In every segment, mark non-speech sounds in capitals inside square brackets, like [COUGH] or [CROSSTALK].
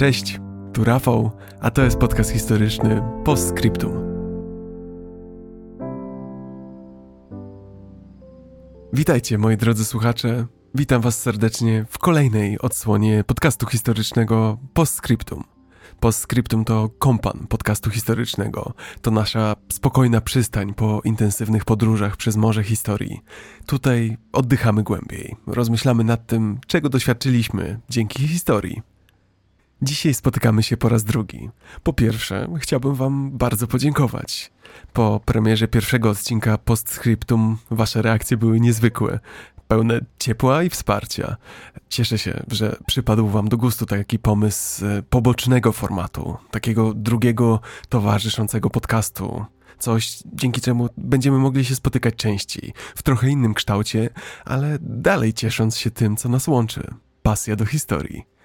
Cześć, tu Rafał, a to jest podcast historyczny Postscriptum. Witajcie moi drodzy słuchacze, witam was serdecznie w kolejnej odsłonie podcastu historycznego Postscriptum. Postscriptum to kompan podcastu historycznego. To nasza spokojna przystań po intensywnych podróżach przez morze historii. Tutaj oddychamy głębiej, rozmyślamy nad tym, czego doświadczyliśmy dzięki historii. Dzisiaj spotykamy się po raz drugi. Po pierwsze, chciałbym Wam bardzo podziękować. Po premierze pierwszego odcinka Postscriptum Wasze reakcje były niezwykłe, pełne ciepła i wsparcia. Cieszę się, że przypadł Wam do gustu taki pomysł e, pobocznego formatu, takiego drugiego towarzyszącego podcastu. Coś, dzięki czemu będziemy mogli się spotykać częściej, w trochę innym kształcie, ale dalej ciesząc się tym, co nas łączy pasja do historii.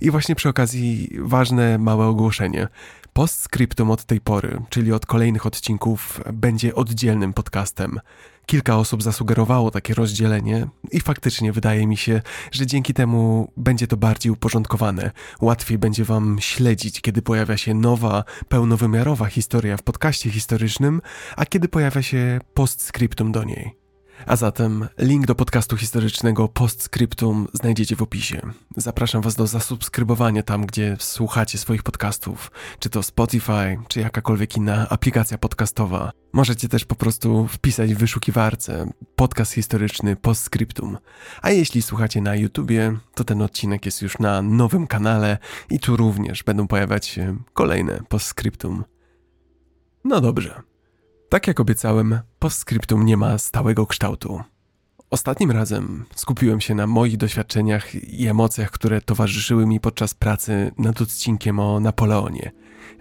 I właśnie przy okazji ważne małe ogłoszenie. Postscriptum od tej pory, czyli od kolejnych odcinków, będzie oddzielnym podcastem. Kilka osób zasugerowało takie rozdzielenie i faktycznie wydaje mi się, że dzięki temu będzie to bardziej uporządkowane. Łatwiej będzie Wam śledzić, kiedy pojawia się nowa, pełnowymiarowa historia w podcaście historycznym, a kiedy pojawia się postscriptum do niej. A zatem link do podcastu historycznego Postscriptum znajdziecie w opisie. Zapraszam Was do zasubskrybowania tam, gdzie słuchacie swoich podcastów, czy to Spotify, czy jakakolwiek inna aplikacja podcastowa. Możecie też po prostu wpisać w wyszukiwarce podcast historyczny Postscriptum. A jeśli słuchacie na YouTubie, to ten odcinek jest już na nowym kanale i tu również będą pojawiać się kolejne Postscriptum. No dobrze. Tak jak obiecałem, postscriptum nie ma stałego kształtu. Ostatnim razem skupiłem się na moich doświadczeniach i emocjach, które towarzyszyły mi podczas pracy nad odcinkiem o Napoleonie.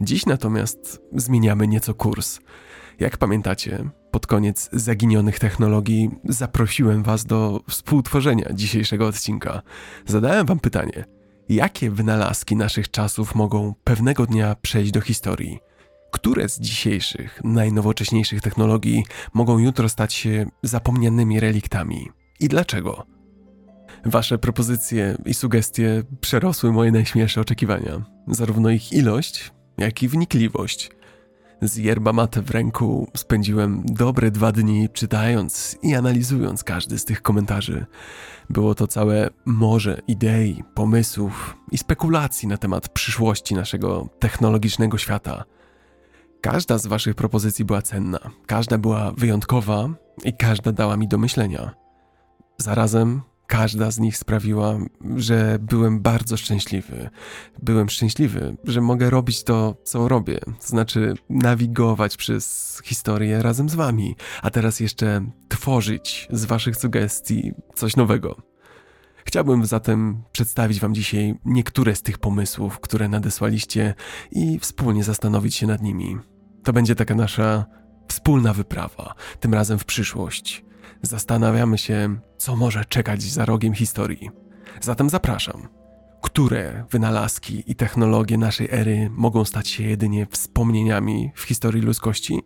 Dziś natomiast zmieniamy nieco kurs. Jak pamiętacie, pod koniec zaginionych technologii zaprosiłem Was do współtworzenia dzisiejszego odcinka. Zadałem Wam pytanie: jakie wynalazki naszych czasów mogą pewnego dnia przejść do historii? Które z dzisiejszych, najnowocześniejszych technologii mogą jutro stać się zapomnianymi reliktami? I dlaczego? Wasze propozycje i sugestie przerosły moje najśmielsze oczekiwania, zarówno ich ilość, jak i wnikliwość. Z yerba mate w ręku spędziłem dobre dwa dni czytając i analizując każdy z tych komentarzy. Było to całe morze idei, pomysłów i spekulacji na temat przyszłości naszego technologicznego świata – Każda z waszych propozycji była cenna, każda była wyjątkowa i każda dała mi do myślenia. Zarazem każda z nich sprawiła, że byłem bardzo szczęśliwy. Byłem szczęśliwy, że mogę robić to, co robię, znaczy nawigować przez historię razem z wami, a teraz jeszcze tworzyć z waszych sugestii coś nowego. Chciałbym zatem przedstawić Wam dzisiaj niektóre z tych pomysłów, które nadesłaliście i wspólnie zastanowić się nad nimi. To będzie taka nasza wspólna wyprawa, tym razem w przyszłość. Zastanawiamy się, co może czekać za rogiem historii. Zatem zapraszam. Które wynalazki i technologie naszej ery mogą stać się jedynie wspomnieniami w historii ludzkości?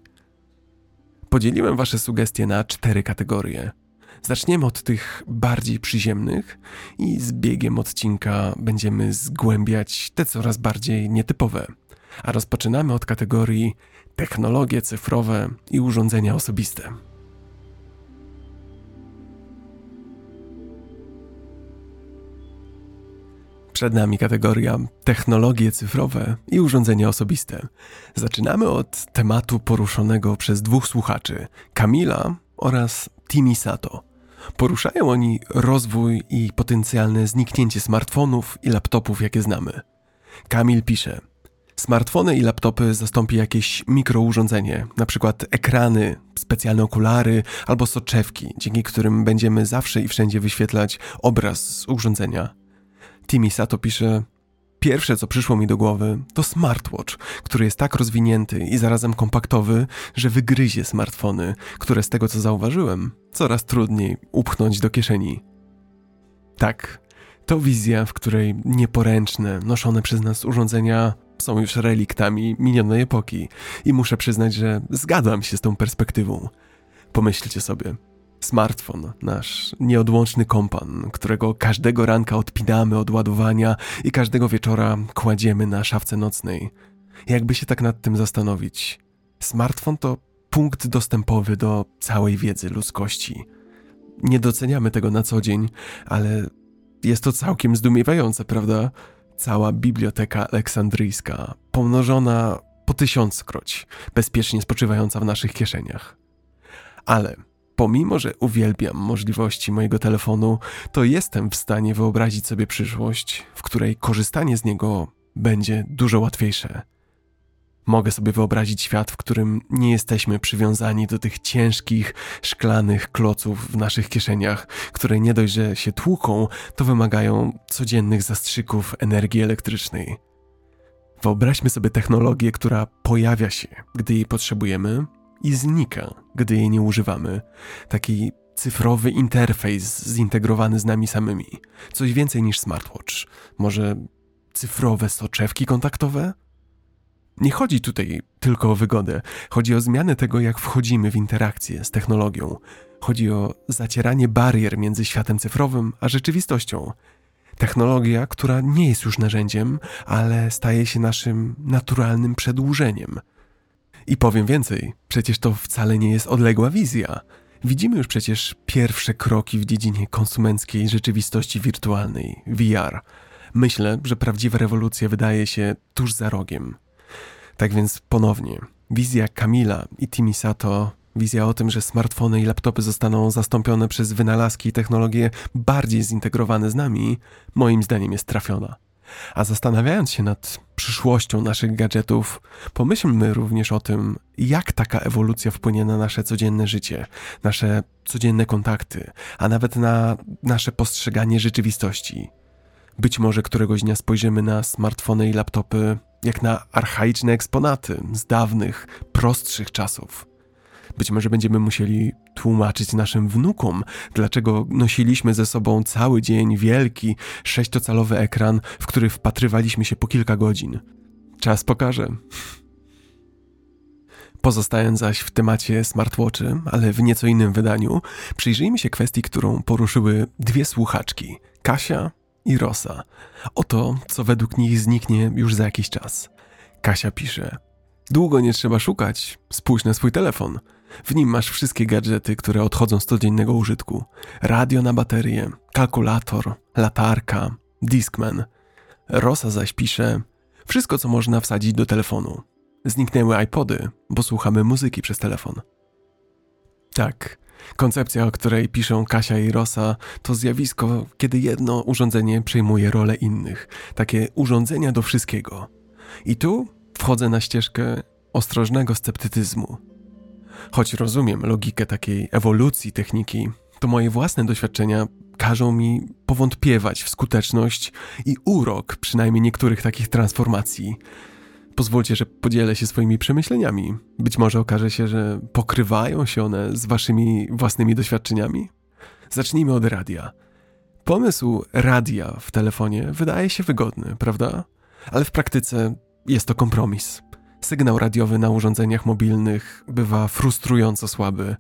Podzieliłem Wasze sugestie na cztery kategorie – Zaczniemy od tych bardziej przyziemnych i z biegiem odcinka będziemy zgłębiać te coraz bardziej nietypowe. A rozpoczynamy od kategorii technologie cyfrowe i urządzenia osobiste. Przed nami kategoria technologie cyfrowe i urządzenia osobiste. Zaczynamy od tematu poruszonego przez dwóch słuchaczy, Kamila oraz Timi Sato. Poruszają oni rozwój i potencjalne zniknięcie smartfonów i laptopów, jakie znamy. Kamil pisze: Smartfony i laptopy zastąpi jakieś mikrourządzenie, przykład ekrany, specjalne okulary albo soczewki, dzięki którym będziemy zawsze i wszędzie wyświetlać obraz z urządzenia. Timmy Sato pisze: Pierwsze, co przyszło mi do głowy, to smartwatch, który jest tak rozwinięty i zarazem kompaktowy, że wygryzie smartfony, które z tego co zauważyłem, coraz trudniej upchnąć do kieszeni. Tak, to wizja, w której nieporęczne, noszone przez nas urządzenia są już reliktami minionej epoki i muszę przyznać, że zgadzam się z tą perspektywą. Pomyślcie sobie, Smartfon, nasz nieodłączny kompan, którego każdego ranka odpinamy od ładowania i każdego wieczora kładziemy na szafce nocnej. Jakby się tak nad tym zastanowić, smartfon to punkt dostępowy do całej wiedzy ludzkości. Nie doceniamy tego na co dzień, ale jest to całkiem zdumiewające, prawda? Cała biblioteka aleksandryjska, pomnożona po tysiąckroć, bezpiecznie spoczywająca w naszych kieszeniach. Ale pomimo, że uwielbiam możliwości mojego telefonu, to jestem w stanie wyobrazić sobie przyszłość, w której korzystanie z niego będzie dużo łatwiejsze. Mogę sobie wyobrazić świat, w którym nie jesteśmy przywiązani do tych ciężkich, szklanych kloców w naszych kieszeniach, które nie dość, że się tłuką, to wymagają codziennych zastrzyków energii elektrycznej. Wyobraźmy sobie technologię, która pojawia się, gdy jej potrzebujemy i znika, gdy jej nie używamy. Taki cyfrowy interfejs zintegrowany z nami samymi. Coś więcej niż smartwatch. Może cyfrowe soczewki kontaktowe? Nie chodzi tutaj tylko o wygodę, chodzi o zmianę tego, jak wchodzimy w interakcję z technologią. Chodzi o zacieranie barier między światem cyfrowym a rzeczywistością. Technologia, która nie jest już narzędziem, ale staje się naszym naturalnym przedłużeniem. I powiem więcej, przecież to wcale nie jest odległa wizja. Widzimy już przecież pierwsze kroki w dziedzinie konsumenckiej rzeczywistości wirtualnej VR. Myślę, że prawdziwa rewolucja wydaje się tuż za rogiem. Tak więc ponownie, wizja Kamila i Timisato, wizja o tym, że smartfony i laptopy zostaną zastąpione przez wynalazki i technologie bardziej zintegrowane z nami, moim zdaniem jest trafiona. A zastanawiając się nad przyszłością naszych gadżetów, pomyślmy również o tym, jak taka ewolucja wpłynie na nasze codzienne życie, nasze codzienne kontakty, a nawet na nasze postrzeganie rzeczywistości. Być może któregoś dnia spojrzymy na smartfony i laptopy jak na archaiczne eksponaty z dawnych, prostszych czasów. Być może będziemy musieli tłumaczyć naszym wnukom, dlaczego nosiliśmy ze sobą cały dzień wielki, sześciocalowy ekran, w który wpatrywaliśmy się po kilka godzin. Czas pokaże. Pozostając zaś w temacie smartwatchy, ale w nieco innym wydaniu, przyjrzyjmy się kwestii, którą poruszyły dwie słuchaczki, Kasia i Rosa. Oto, co według nich zniknie już za jakiś czas. Kasia pisze: Długo nie trzeba szukać, spójrz na swój telefon. W nim masz wszystkie gadżety, które odchodzą z codziennego użytku: radio na baterię, kalkulator, latarka, Discman. Rosa zaś pisze: Wszystko, co można wsadzić do telefonu. Zniknęły iPody, bo słuchamy muzyki przez telefon. Tak, Koncepcja, o której piszą Kasia i Rosa, to zjawisko, kiedy jedno urządzenie przejmuje rolę innych, takie urządzenia do wszystkiego. I tu wchodzę na ścieżkę ostrożnego sceptycyzmu. Choć rozumiem logikę takiej ewolucji techniki, to moje własne doświadczenia każą mi powątpiewać w skuteczność i urok przynajmniej niektórych takich transformacji. Pozwólcie, że podzielę się swoimi przemyśleniami. Być może okaże się, że pokrywają się one z waszymi własnymi doświadczeniami. Zacznijmy od radia. Pomysł radia w telefonie wydaje się wygodny, prawda? Ale w praktyce jest to kompromis. Sygnał radiowy na urządzeniach mobilnych bywa frustrująco słaby,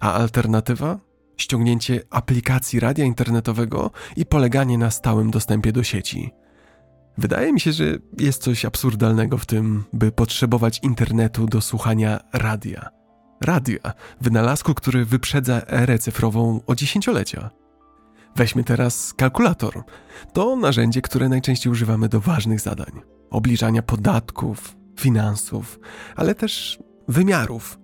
a alternatywa? Ściągnięcie aplikacji radia internetowego i poleganie na stałym dostępie do sieci. Wydaje mi się, że jest coś absurdalnego w tym, by potrzebować internetu do słuchania radia. Radia, wynalazku, który wyprzedza erę cyfrową o dziesięciolecia. Weźmy teraz kalkulator. To narzędzie, które najczęściej używamy do ważnych zadań: obliczania podatków, finansów, ale też wymiarów.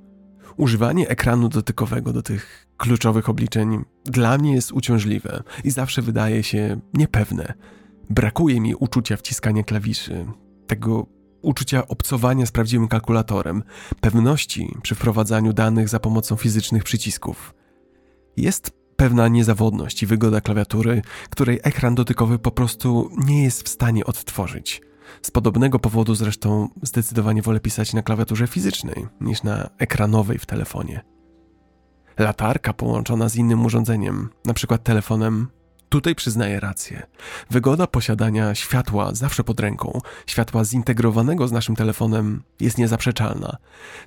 Używanie ekranu dotykowego do tych kluczowych obliczeń dla mnie jest uciążliwe i zawsze wydaje się niepewne Brakuje mi uczucia wciskania klawiszy, tego uczucia obcowania z prawdziwym kalkulatorem, pewności przy wprowadzaniu danych za pomocą fizycznych przycisków. Jest pewna niezawodność i wygoda klawiatury, której ekran dotykowy po prostu nie jest w stanie odtworzyć. Z podobnego powodu zresztą zdecydowanie wolę pisać na klawiaturze fizycznej niż na ekranowej w telefonie. Latarka połączona z innym urządzeniem, np. telefonem, Tutaj przyznaję rację. Wygoda posiadania światła zawsze pod ręką, światła zintegrowanego z naszym telefonem jest niezaprzeczalna.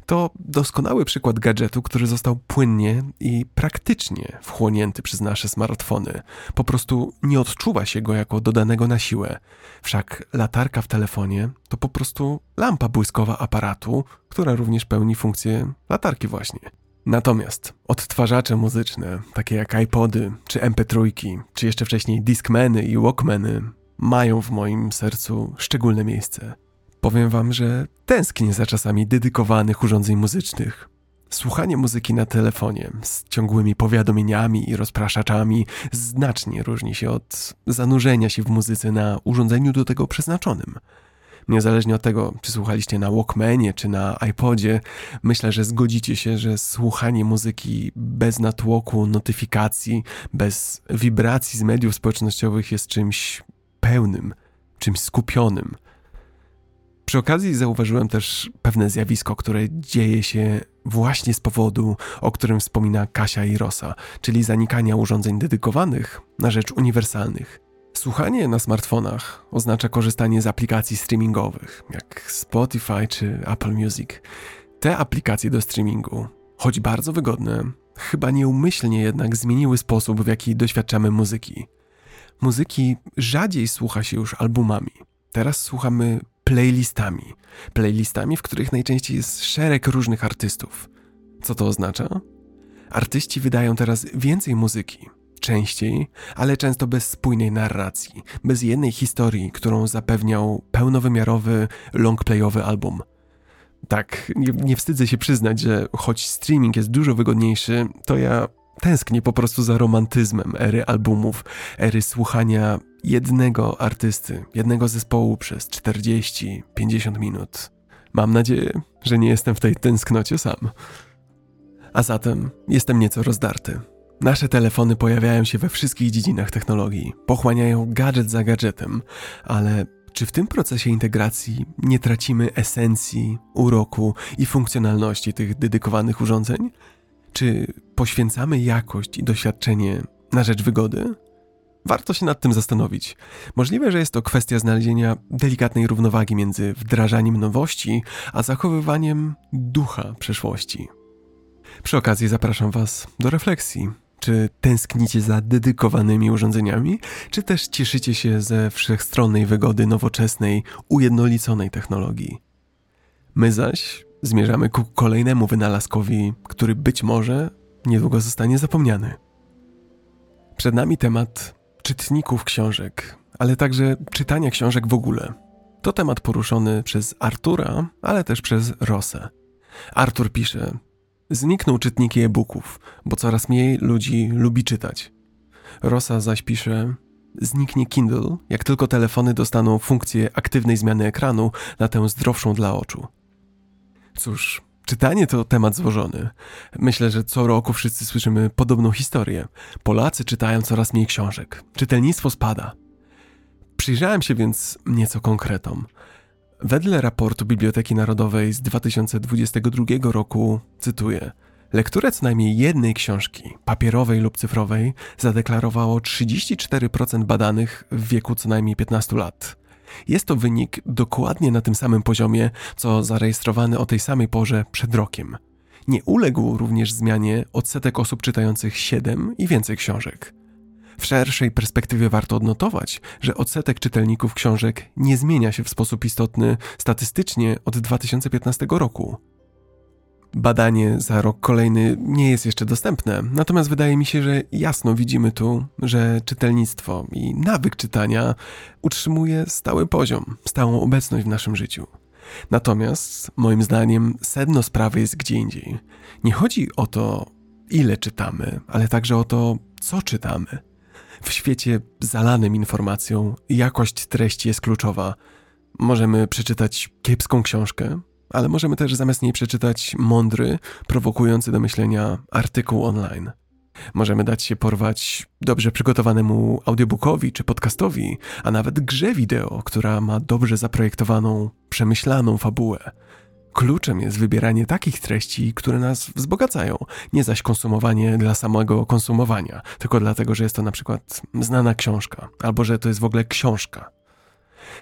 To doskonały przykład gadżetu, który został płynnie i praktycznie wchłonięty przez nasze smartfony. Po prostu nie odczuwa się go jako dodanego na siłę. Wszak latarka w telefonie to po prostu lampa błyskowa aparatu, która również pełni funkcję latarki właśnie. Natomiast odtwarzacze muzyczne, takie jak iPody, czy MP3, czy jeszcze wcześniej Discmany i Walkmany, mają w moim sercu szczególne miejsce. Powiem wam, że tęsknię za czasami dedykowanych urządzeń muzycznych. Słuchanie muzyki na telefonie z ciągłymi powiadomieniami i rozpraszaczami znacznie różni się od zanurzenia się w muzyce na urządzeniu do tego przeznaczonym – Niezależnie od tego, czy słuchaliście na Walkmanie, czy na iPodzie, myślę, że zgodzicie się, że słuchanie muzyki bez natłoku, notyfikacji, bez wibracji z mediów społecznościowych jest czymś pełnym, czymś skupionym. Przy okazji zauważyłem też pewne zjawisko, które dzieje się właśnie z powodu, o którym wspomina Kasia i Rosa, czyli zanikania urządzeń dedykowanych na rzecz uniwersalnych. Słuchanie na smartfonach oznacza korzystanie z aplikacji streamingowych, jak Spotify czy Apple Music. Te aplikacje do streamingu, choć bardzo wygodne, chyba nieumyślnie jednak zmieniły sposób, w jaki doświadczamy muzyki. Muzyki rzadziej słucha się już albumami. Teraz słuchamy playlistami. Playlistami, w których najczęściej jest szereg różnych artystów. Co to oznacza? Artyści wydają teraz więcej muzyki, częściej, ale często bez spójnej narracji, bez jednej historii, którą zapewniał pełnowymiarowy, longplayowy album. Tak, nie, nie wstydzę się przyznać, że choć streaming jest dużo wygodniejszy, to ja tęsknię po prostu za romantyzmem ery albumów, ery słuchania jednego artysty, jednego zespołu przez 40-50 minut. Mam nadzieję, że nie jestem w tej tęsknocie sam. A zatem jestem nieco rozdarty. Nasze telefony pojawiają się we wszystkich dziedzinach technologii, pochłaniają gadżet za gadżetem, ale czy w tym procesie integracji nie tracimy esencji, uroku i funkcjonalności tych dedykowanych urządzeń? Czy poświęcamy jakość i doświadczenie na rzecz wygody? Warto się nad tym zastanowić. Możliwe, że jest to kwestia znalezienia delikatnej równowagi między wdrażaniem nowości, a zachowywaniem ducha przeszłości. Przy okazji zapraszam Was do refleksji czy tęsknicie za dedykowanymi urządzeniami, czy też cieszycie się ze wszechstronnej wygody nowoczesnej, ujednoliconej technologii? My zaś zmierzamy ku kolejnemu wynalazkowi, który być może niedługo zostanie zapomniany. Przed nami temat czytników książek, ale także czytania książek w ogóle. To temat poruszony przez Artura, ale też przez Rosę. Artur pisze: Znikną czytniki e-booków, bo coraz mniej ludzi lubi czytać. Rosa zaś pisze: Zniknie Kindle, jak tylko telefony dostaną funkcję aktywnej zmiany ekranu na tę zdrowszą dla oczu. Cóż, czytanie to temat złożony. Myślę, że co roku wszyscy słyszymy podobną historię. Polacy czytają coraz mniej książek. Czytelnictwo spada. Przyjrzałem się więc nieco konkretom. Wedle raportu Biblioteki Narodowej z 2022 roku, cytuję, lekturę co najmniej jednej książki, papierowej lub cyfrowej, zadeklarowało 34% badanych w wieku co najmniej 15 lat. Jest to wynik dokładnie na tym samym poziomie, co zarejestrowany o tej samej porze przed rokiem. Nie uległ również zmianie odsetek osób czytających 7 i więcej książek. W szerszej perspektywie warto odnotować, że odsetek czytelników książek nie zmienia się w sposób istotny statystycznie od 2015 roku. Badanie za rok kolejny nie jest jeszcze dostępne, natomiast wydaje mi się, że jasno widzimy tu, że czytelnictwo i nawyk czytania utrzymuje stały poziom, stałą obecność w naszym życiu. Natomiast, moim zdaniem, sedno sprawy jest gdzie indziej. Nie chodzi o to, ile czytamy, ale także o to, co czytamy. W świecie zalanym informacją, jakość treści jest kluczowa. Możemy przeczytać kiepską książkę, ale możemy też zamiast niej przeczytać mądry, prowokujący do myślenia artykuł online. Możemy dać się porwać dobrze przygotowanemu audiobookowi czy podcastowi, a nawet grze wideo, która ma dobrze zaprojektowaną, przemyślaną fabułę. Kluczem jest wybieranie takich treści, które nas wzbogacają, nie zaś konsumowanie dla samego konsumowania, tylko dlatego, że jest to na przykład znana książka, albo że to jest w ogóle książka.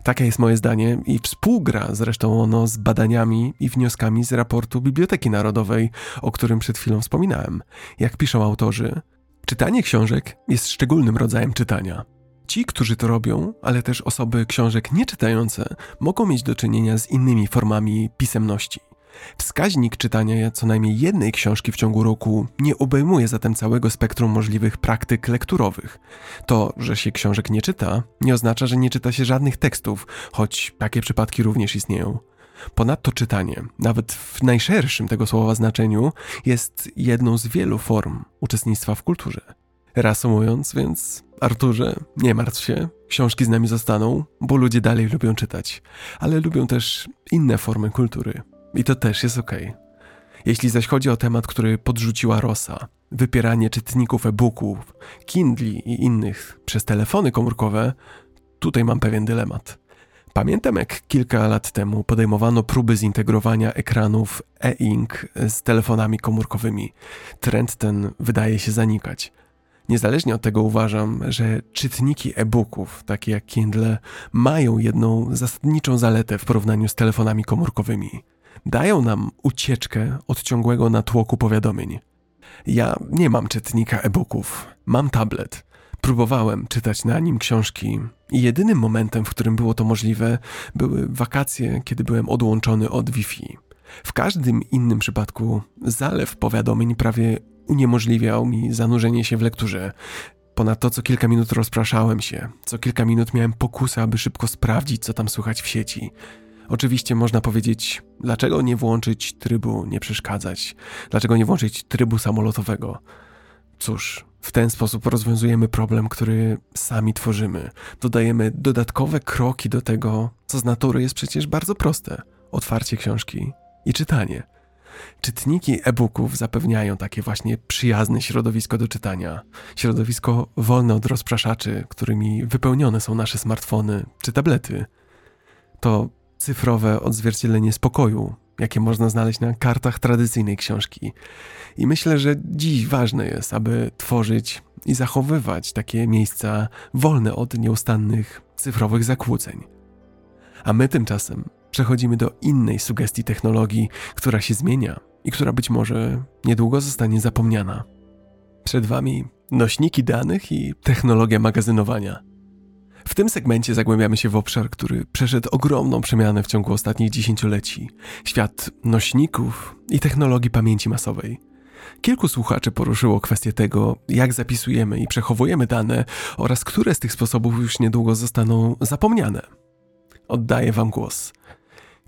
Takie jest moje zdanie i współgra zresztą ono z badaniami i wnioskami z raportu Biblioteki Narodowej, o którym przed chwilą wspominałem. Jak piszą autorzy, czytanie książek jest szczególnym rodzajem czytania. Ci, którzy to robią, ale też osoby książek nieczytające, mogą mieć do czynienia z innymi formami pisemności. Wskaźnik czytania co najmniej jednej książki w ciągu roku nie obejmuje zatem całego spektrum możliwych praktyk lekturowych. To, że się książek nie czyta, nie oznacza, że nie czyta się żadnych tekstów, choć takie przypadki również istnieją. Ponadto czytanie, nawet w najszerszym tego słowa znaczeniu, jest jedną z wielu form uczestnictwa w kulturze. Reasumując, więc Arturze, nie martw się, książki z nami zostaną, bo ludzie dalej lubią czytać, ale lubią też inne formy kultury. I to też jest ok. Jeśli zaś chodzi o temat, który podrzuciła Rosa, wypieranie czytników e-booków, Kindli i innych przez telefony komórkowe, tutaj mam pewien dylemat. Pamiętam, jak kilka lat temu podejmowano próby zintegrowania ekranów e-ink z telefonami komórkowymi. Trend ten wydaje się zanikać. Niezależnie od tego uważam, że czytniki e-booków, takie jak Kindle, mają jedną zasadniczą zaletę w porównaniu z telefonami komórkowymi. Dają nam ucieczkę od ciągłego natłoku powiadomień. Ja nie mam czytnika e-booków, mam tablet. Próbowałem czytać na nim książki i jedynym momentem, w którym było to możliwe, były wakacje, kiedy byłem odłączony od Wi-Fi. W każdym innym przypadku zalew powiadomień prawie uniemożliwiał mi zanurzenie się w lekturze. Ponadto co kilka minut rozpraszałem się, co kilka minut miałem pokusę, aby szybko sprawdzić, co tam słychać w sieci. Oczywiście można powiedzieć, dlaczego nie włączyć trybu nie przeszkadzać, dlaczego nie włączyć trybu samolotowego. Cóż, w ten sposób rozwiązujemy problem, który sami tworzymy. Dodajemy dodatkowe kroki do tego, co z natury jest przecież bardzo proste: otwarcie książki i czytanie. Czytniki e-booków zapewniają takie właśnie przyjazne środowisko do czytania. Środowisko wolne od rozpraszaczy, którymi wypełnione są nasze smartfony czy tablety. To cyfrowe odzwierciedlenie spokoju, jakie można znaleźć na kartach tradycyjnej książki. I myślę, że dziś ważne jest, aby tworzyć i zachowywać takie miejsca wolne od nieustannych cyfrowych zakłóceń. A my tymczasem przechodzimy do innej sugestii technologii, która się zmienia i która być może niedługo zostanie zapomniana. Przed Wami nośniki danych i technologia magazynowania. W tym segmencie zagłębiamy się w obszar, który przeszedł ogromną przemianę w ciągu ostatnich dziesięcioleci świat nośników i technologii pamięci masowej. Kilku słuchaczy poruszyło kwestię tego, jak zapisujemy i przechowujemy dane oraz które z tych sposobów już niedługo zostaną zapomniane. Oddaję Wam głos.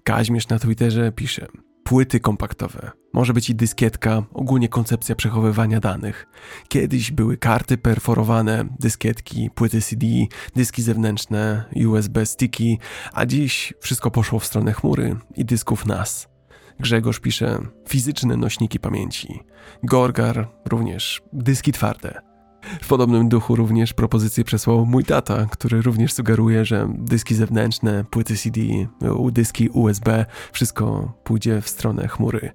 Kaźmierz na Twitterze pisze: Płyty kompaktowe. Może być i dyskietka, ogólnie koncepcja przechowywania danych. Kiedyś były karty perforowane, dyskietki, płyty CD, dyski zewnętrzne, USB sticky, a dziś wszystko poszło w stronę chmury i dysków NAS. Grzegorz pisze fizyczne nośniki pamięci. Gorgar również dyski twarde. W podobnym duchu również propozycję przesłał mój tata, który również sugeruje, że dyski zewnętrzne, płyty CD, dyski USB, wszystko pójdzie w stronę chmury.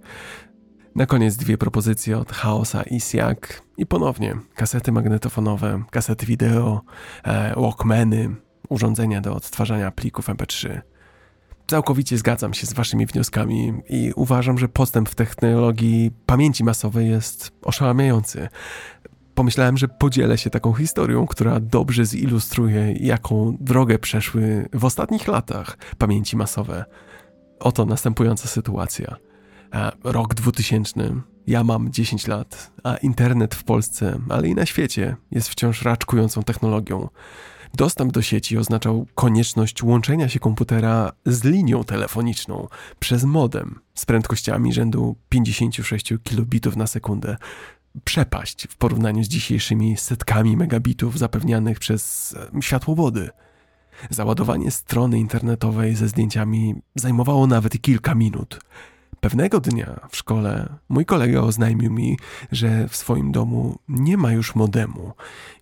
Na koniec dwie propozycje od Chaosa i Siak i ponownie kasety magnetofonowe, kasety wideo, e, walkmany, urządzenia do odtwarzania plików MP3. Całkowicie zgadzam się z Waszymi wnioskami i uważam, że postęp w technologii pamięci masowej jest oszałamiający pomyślałem, że podzielę się taką historią, która dobrze zilustruje, jaką drogę przeszły w ostatnich latach pamięci masowe. Oto następująca sytuacja. Rok 2000, ja mam 10 lat, a internet w Polsce, ale i na świecie jest wciąż raczkującą technologią. Dostęp do sieci oznaczał konieczność łączenia się komputera z linią telefoniczną przez modem z prędkościami rzędu 56 kilobitów na sekundę, przepaść w porównaniu z dzisiejszymi setkami megabitów zapewnianych przez e, światłowody. Załadowanie strony internetowej ze zdjęciami zajmowało nawet kilka minut. Pewnego dnia w szkole mój kolega oznajmił mi, że w swoim domu nie ma już modemu.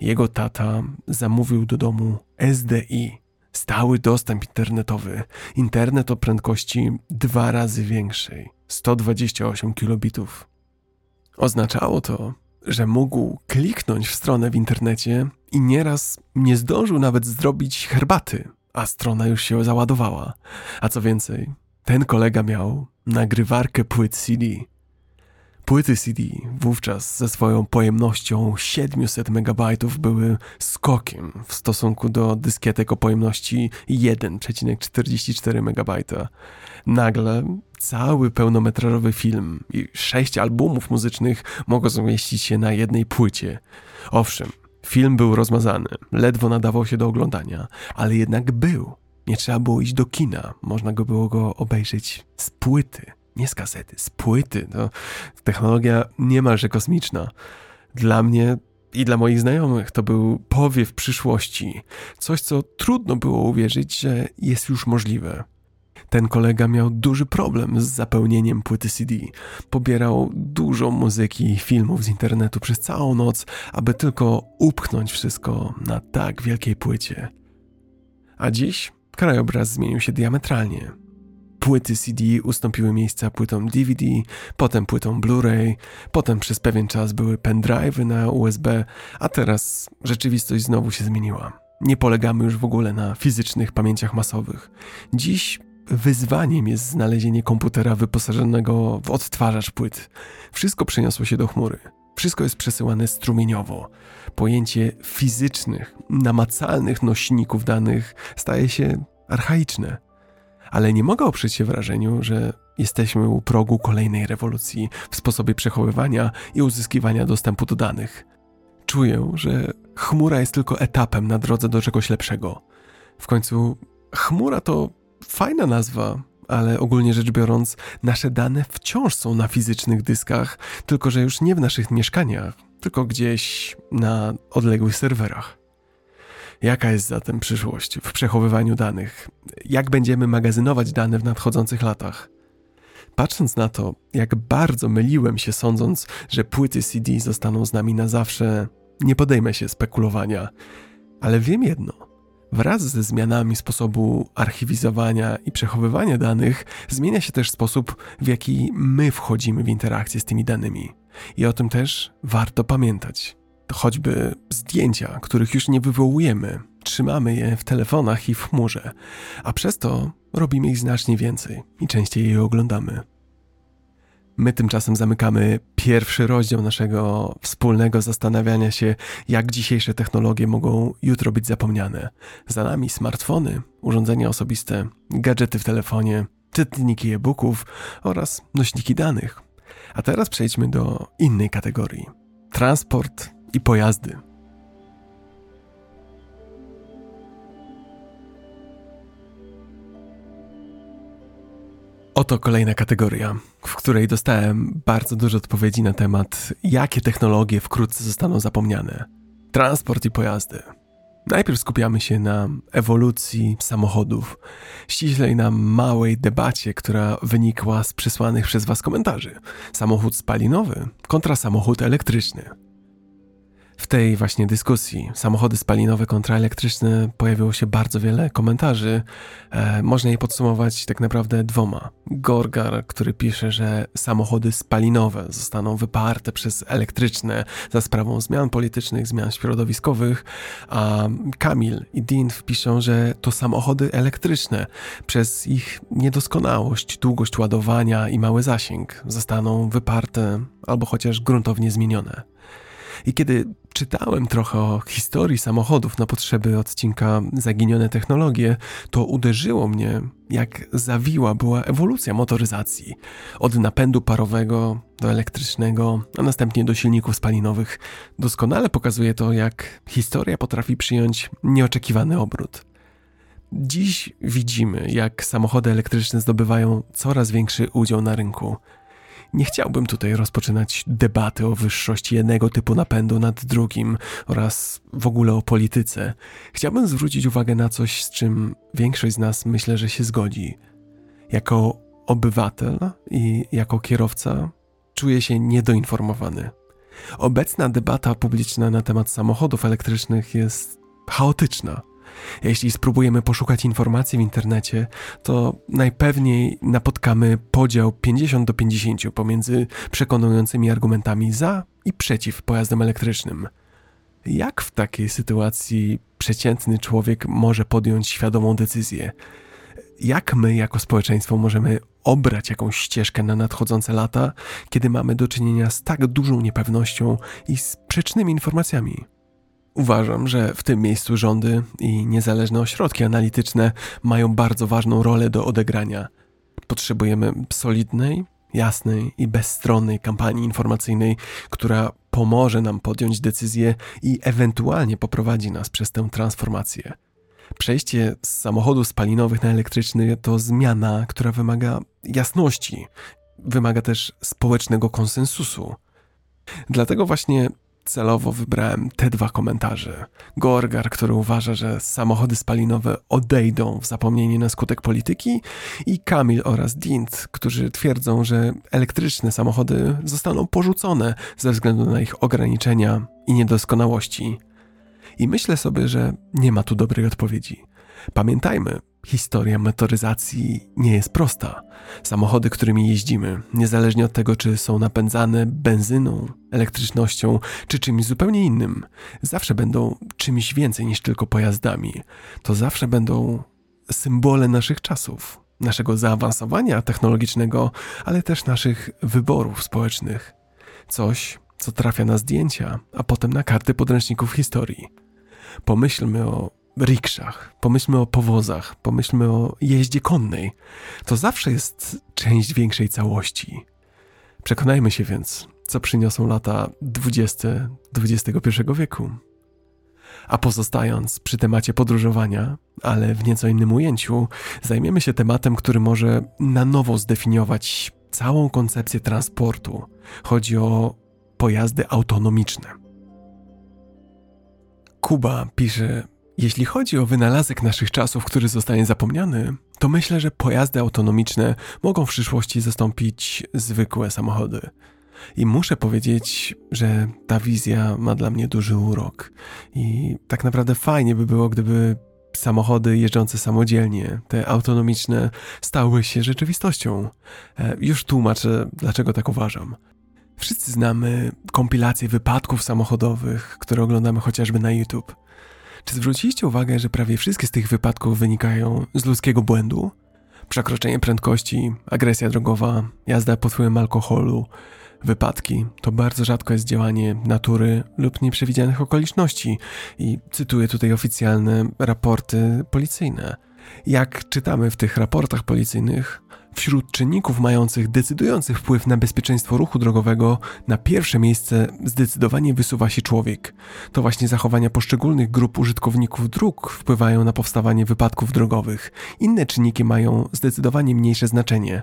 Jego tata zamówił do domu SDI, stały dostęp internetowy, internet o prędkości dwa razy większej 128 kilobitów. Oznaczało to, że mógł kliknąć w stronę w internecie i nieraz nie zdążył nawet zrobić herbaty, a strona już się załadowała. A co więcej, ten kolega miał nagrywarkę płyt CD. Płyty CD wówczas ze swoją pojemnością 700 MB były skokiem w stosunku do dyskietek o pojemności 1,44 MB. Nagle cały pełnometrażowy film i sześć albumów muzycznych mogło zmieścić się na jednej płycie. Owszem, film był rozmazany, ledwo nadawał się do oglądania, ale jednak był. Nie trzeba było iść do kina, można go było go obejrzeć z płyty, nie z kasety, z płyty. To technologia niemalże kosmiczna. Dla mnie i dla moich znajomych to był powiew przyszłości, coś co trudno było uwierzyć, że jest już możliwe. Ten kolega miał duży problem z zapełnieniem płyty CD. Pobierał dużo muzyki i filmów z internetu przez całą noc, aby tylko upchnąć wszystko na tak wielkiej płycie. A dziś krajobraz zmienił się diametralnie. Płyty CD ustąpiły miejsca płytom DVD, potem płytom Blu-ray, potem przez pewien czas były pendrive'y na USB, a teraz rzeczywistość znowu się zmieniła. Nie polegamy już w ogóle na fizycznych pamięciach masowych. Dziś wyzwaniem jest znalezienie komputera wyposażonego w odtwarzacz płyt. Wszystko przeniosło się do chmury. Wszystko jest przesyłane strumieniowo. Pojęcie fizycznych, namacalnych nośników danych staje się archaiczne. Ale nie mogę oprzeć się wrażeniu, że jesteśmy u progu kolejnej rewolucji w sposobie przechowywania i uzyskiwania dostępu do danych. Czuję, że chmura jest tylko etapem na drodze do czegoś lepszego. W końcu chmura to fajna nazwa, ale ogólnie rzecz biorąc, nasze dane wciąż są na fizycznych dyskach, tylko że już nie w naszych mieszkaniach, tylko gdzieś na odległych serwerach. Jaka jest zatem przyszłość w przechowywaniu danych? Jak będziemy magazynować dane w nadchodzących latach? Patrząc na to, jak bardzo myliłem się sądząc, że płyty CD zostaną z nami na zawsze, nie podejmę się spekulowania, ale wiem jedno. Wraz ze zmianami sposobu archiwizowania i przechowywania danych, zmienia się też sposób, w jaki my wchodzimy w interakcję z tymi danymi. I o tym też warto pamiętać. Choćby zdjęcia, których już nie wywołujemy, trzymamy je w telefonach i w chmurze, a przez to robimy ich znacznie więcej i częściej je oglądamy. My tymczasem zamykamy pierwszy rozdział naszego wspólnego zastanawiania się, jak dzisiejsze technologie mogą jutro być zapomniane. Za nami smartfony, urządzenia osobiste, gadżety w telefonie, czytniki e-booków oraz nośniki danych. A teraz przejdźmy do innej kategorii: transport i pojazdy. Oto kolejna kategoria, w której dostałem bardzo dużo odpowiedzi na temat, jakie technologie wkrótce zostaną zapomniane. Transport i pojazdy. Najpierw skupiamy się na ewolucji samochodów, ściślej na małej debacie, która wynikła z przysłanych przez Was komentarzy. Samochód spalinowy kontra samochód elektryczny. W tej właśnie dyskusji samochody spalinowe kontra elektryczne pojawiło się bardzo wiele komentarzy. E, można je podsumować tak naprawdę dwoma. Gorgar, który pisze, że samochody spalinowe zostaną wyparte przez elektryczne za sprawą zmian politycznych, zmian środowiskowych, a Kamil i Dinf piszą, że to samochody elektryczne przez ich niedoskonałość, długość ładowania i mały zasięg zostaną wyparte albo chociaż gruntownie zmienione. I kiedy czytałem trochę o historii samochodów na potrzeby odcinka Zaginione technologie, to uderzyło mnie, jak zawiła była ewolucja motoryzacji. Od napędu parowego do elektrycznego, a następnie do silników spalinowych. Doskonale pokazuje to, jak historia potrafi przyjąć nieoczekiwany obrót. Dziś widzimy, jak samochody elektryczne zdobywają coraz większy udział na rynku. Nie chciałbym tutaj rozpoczynać debaty o wyższości jednego typu napędu nad drugim oraz w ogóle o polityce. Chciałbym zwrócić uwagę na coś, z czym większość z nas myślę, że się zgodzi. Jako obywatel i jako kierowca czuję się niedoinformowany. Obecna debata publiczna na temat samochodów elektrycznych jest chaotyczna. Jeśli spróbujemy poszukać informacji w internecie, to najpewniej napotkamy podział 50 do 50 pomiędzy przekonującymi argumentami za i przeciw pojazdem elektrycznym. Jak w takiej sytuacji przeciętny człowiek może podjąć świadomą decyzję? Jak my, jako społeczeństwo, możemy obrać jakąś ścieżkę na nadchodzące lata, kiedy mamy do czynienia z tak dużą niepewnością i sprzecznymi informacjami? Uważam, że w tym miejscu rządy i niezależne ośrodki analityczne mają bardzo ważną rolę do odegrania. Potrzebujemy solidnej, jasnej i bezstronnej kampanii informacyjnej, która pomoże nam podjąć decyzję i ewentualnie poprowadzi nas przez tę transformację. Przejście z samochodów spalinowych na elektryczny to zmiana, która wymaga jasności, wymaga też społecznego konsensusu. Dlatego właśnie celowo wybrałem te dwa komentarze. Gorgar, który uważa, że samochody spalinowe odejdą w zapomnienie na skutek polityki i Kamil oraz Dint, którzy twierdzą, że elektryczne samochody zostaną porzucone ze względu na ich ograniczenia i niedoskonałości. I myślę sobie, że nie ma tu dobrej odpowiedzi. Pamiętajmy, historia motoryzacji nie jest prosta. Samochody, którymi jeździmy, niezależnie od tego, czy są napędzane benzyną, elektrycznością, czy czymś zupełnie innym, zawsze będą czymś więcej niż tylko pojazdami. To zawsze będą symbole naszych czasów, naszego zaawansowania technologicznego, ale też naszych wyborów społecznych. Coś, co trafia na zdjęcia, a potem na karty podręczników historii. Pomyślmy o rikszach, pomyślmy o powozach, pomyślmy o jeździe konnej. To zawsze jest część większej całości. Przekonajmy się więc, co przyniosą lata 20 XXI wieku. A pozostając przy temacie podróżowania, ale w nieco innym ujęciu, zajmiemy się tematem, który może na nowo zdefiniować całą koncepcję transportu. Chodzi o pojazdy autonomiczne. Kuba pisze: Jeśli chodzi o wynalazek naszych czasów, który zostanie zapomniany, to myślę, że pojazdy autonomiczne mogą w przyszłości zastąpić zwykłe samochody. I muszę powiedzieć, że ta wizja ma dla mnie duży urok. I tak naprawdę fajnie by było, gdyby samochody jeżdżące samodzielnie, te autonomiczne, stały się rzeczywistością. E, już tłumaczę, dlaczego tak uważam. Wszyscy znamy kompilacje wypadków samochodowych, które oglądamy chociażby na YouTube. Czy zwróciliście uwagę, że prawie wszystkie z tych wypadków wynikają z ludzkiego błędu? Przekroczenie prędkości, agresja drogowa, jazda pod wpływem alkoholu, wypadki to bardzo rzadko jest działanie natury lub nieprzewidzianych okoliczności i cytuję tutaj oficjalne raporty policyjne. Jak czytamy w tych raportach policyjnych, Wśród czynników mających decydujący wpływ na bezpieczeństwo ruchu drogowego, na pierwsze miejsce zdecydowanie wysuwa się człowiek. To właśnie zachowania poszczególnych grup użytkowników dróg wpływają na powstawanie wypadków drogowych. Inne czynniki mają zdecydowanie mniejsze znaczenie.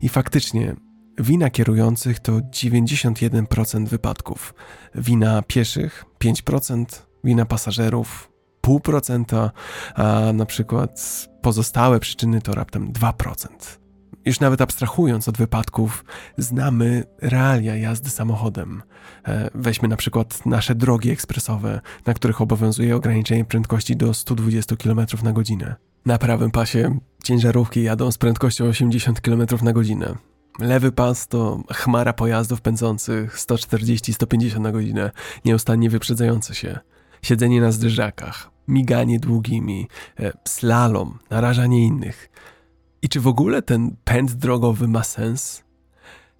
I faktycznie, wina kierujących to 91% wypadków, wina pieszych 5%, wina pasażerów 0,5%, a na przykład pozostałe przyczyny to raptem 2%. Już nawet abstrahując od wypadków, znamy realia jazdy samochodem. E, weźmy na przykład nasze drogi ekspresowe, na których obowiązuje ograniczenie prędkości do 120 km na godzinę. Na prawym pasie ciężarówki jadą z prędkością 80 km na godzinę. Lewy pas to chmara pojazdów pędzących 140-150 na godzinę, nieustannie wyprzedzające się. Siedzenie na zderzakach, miganie długimi, e, slalom, narażanie innych – i czy w ogóle ten pęd drogowy ma sens?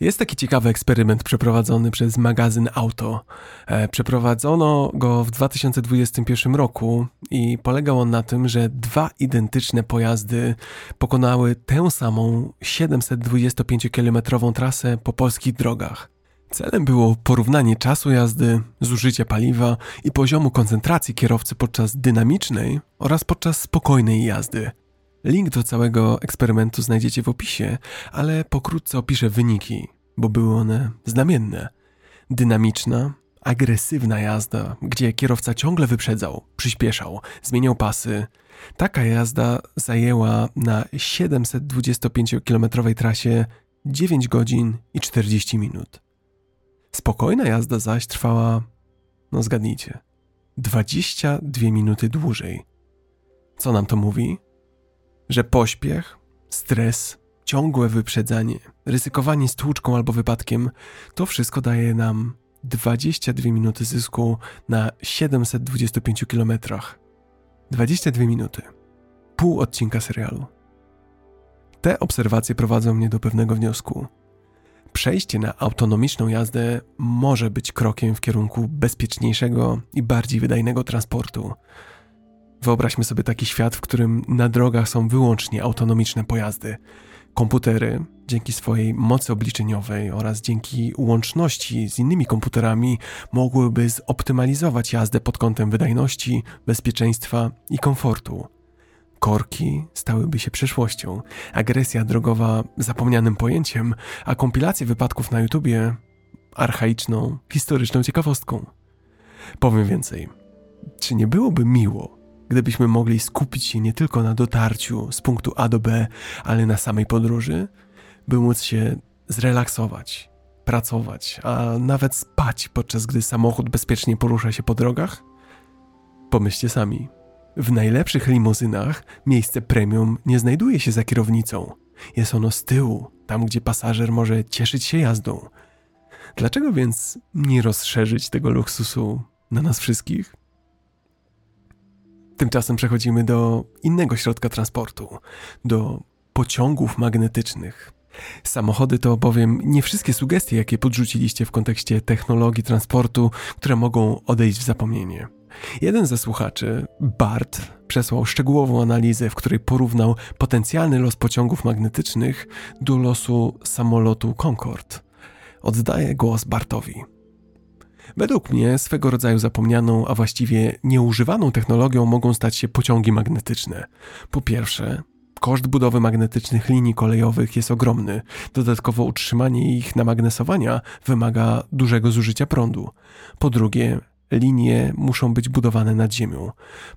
Jest taki ciekawy eksperyment przeprowadzony przez magazyn Auto. E, przeprowadzono go w 2021 roku i polegał on na tym, że dwa identyczne pojazdy pokonały tę samą 725-kilometrową trasę po polskich drogach. Celem było porównanie czasu jazdy, zużycia paliwa i poziomu koncentracji kierowcy podczas dynamicznej oraz podczas spokojnej jazdy. Link do całego eksperymentu znajdziecie w opisie, ale pokrótce opiszę wyniki, bo były one znamienne. Dynamiczna, agresywna jazda, gdzie kierowca ciągle wyprzedzał, przyspieszał, zmieniał pasy. Taka jazda zajęła na 725-kilometrowej trasie 9 godzin i 40 minut. Spokojna jazda zaś trwała, no zgadnijcie, 22 minuty dłużej. Co nam to mówi? Że pośpiech, stres, ciągłe wyprzedzanie, ryzykowanie stłuczką albo wypadkiem to wszystko daje nam 22 minuty zysku na 725 km. 22 minuty. Pół odcinka serialu. Te obserwacje prowadzą mnie do pewnego wniosku. Przejście na autonomiczną jazdę może być krokiem w kierunku bezpieczniejszego i bardziej wydajnego transportu. Wyobraźmy sobie taki świat, w którym na drogach są wyłącznie autonomiczne pojazdy. Komputery, dzięki swojej mocy obliczeniowej oraz dzięki łączności z innymi komputerami, mogłyby zoptymalizować jazdę pod kątem wydajności, bezpieczeństwa i komfortu. Korki stałyby się przyszłością, agresja drogowa zapomnianym pojęciem, a kompilacje wypadków na YouTubie archaiczną, historyczną ciekawostką. Powiem więcej. Czy nie byłoby miło, gdybyśmy mogli skupić się nie tylko na dotarciu z punktu A do B, ale na samej podróży, by móc się zrelaksować, pracować, a nawet spać, podczas gdy samochód bezpiecznie porusza się po drogach? Pomyślcie sami. W najlepszych limuzynach miejsce premium nie znajduje się za kierownicą. Jest ono z tyłu, tam gdzie pasażer może cieszyć się jazdą. Dlaczego więc nie rozszerzyć tego luksusu na nas wszystkich? Tymczasem przechodzimy do innego środka transportu, do pociągów magnetycznych. Samochody to bowiem nie wszystkie sugestie, jakie podrzuciliście w kontekście technologii transportu, które mogą odejść w zapomnienie. Jeden ze słuchaczy, Bart, przesłał szczegółową analizę, w której porównał potencjalny los pociągów magnetycznych do losu samolotu Concorde. Oddaję głos Bartowi. Według mnie swego rodzaju zapomnianą, a właściwie nieużywaną technologią mogą stać się pociągi magnetyczne. Po pierwsze, koszt budowy magnetycznych linii kolejowych jest ogromny. Dodatkowo utrzymanie ich namagnesowania wymaga dużego zużycia prądu. Po drugie, linie muszą być budowane nad ziemią.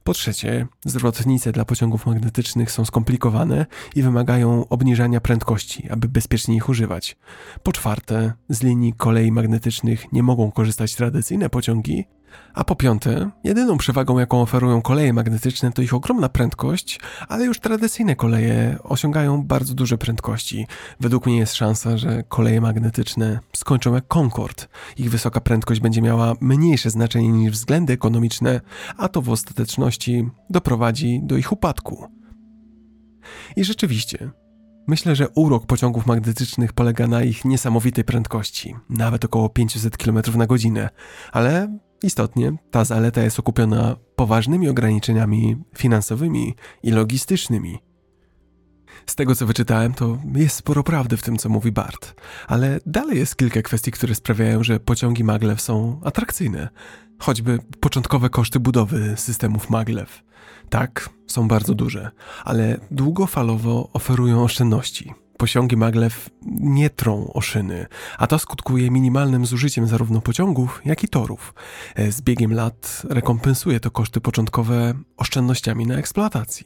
Po trzecie, zwrotnice dla pociągów magnetycznych są skomplikowane i wymagają obniżania prędkości, aby bezpiecznie ich używać. Po czwarte, z linii kolei magnetycznych nie mogą korzystać tradycyjne pociągi, a po piąte, jedyną przewagą, jaką oferują koleje magnetyczne, to ich ogromna prędkość, ale już tradycyjne koleje osiągają bardzo duże prędkości. Według mnie jest szansa, że koleje magnetyczne skończą jak Concorde. Ich wysoka prędkość będzie miała mniejsze znaczenie niż względy ekonomiczne, a to w ostateczności doprowadzi do ich upadku. I rzeczywiście, Myślę, że urok pociągów magnetycznych polega na ich niesamowitej prędkości, nawet około 500 km na godzinę, ale Istotnie, ta zaleta jest okupiona poważnymi ograniczeniami finansowymi i logistycznymi. Z tego co wyczytałem, to jest sporo prawdy w tym, co mówi Bart, ale dalej jest kilka kwestii, które sprawiają, że pociągi maglev są atrakcyjne. Choćby początkowe koszty budowy systemów maglev. Tak, są bardzo duże, ale długofalowo oferują oszczędności. Pociągi maglev nie trą o szyny, a to skutkuje minimalnym zużyciem zarówno pociągów, jak i torów. E, z biegiem lat rekompensuje to koszty początkowe oszczędnościami na eksploatacji.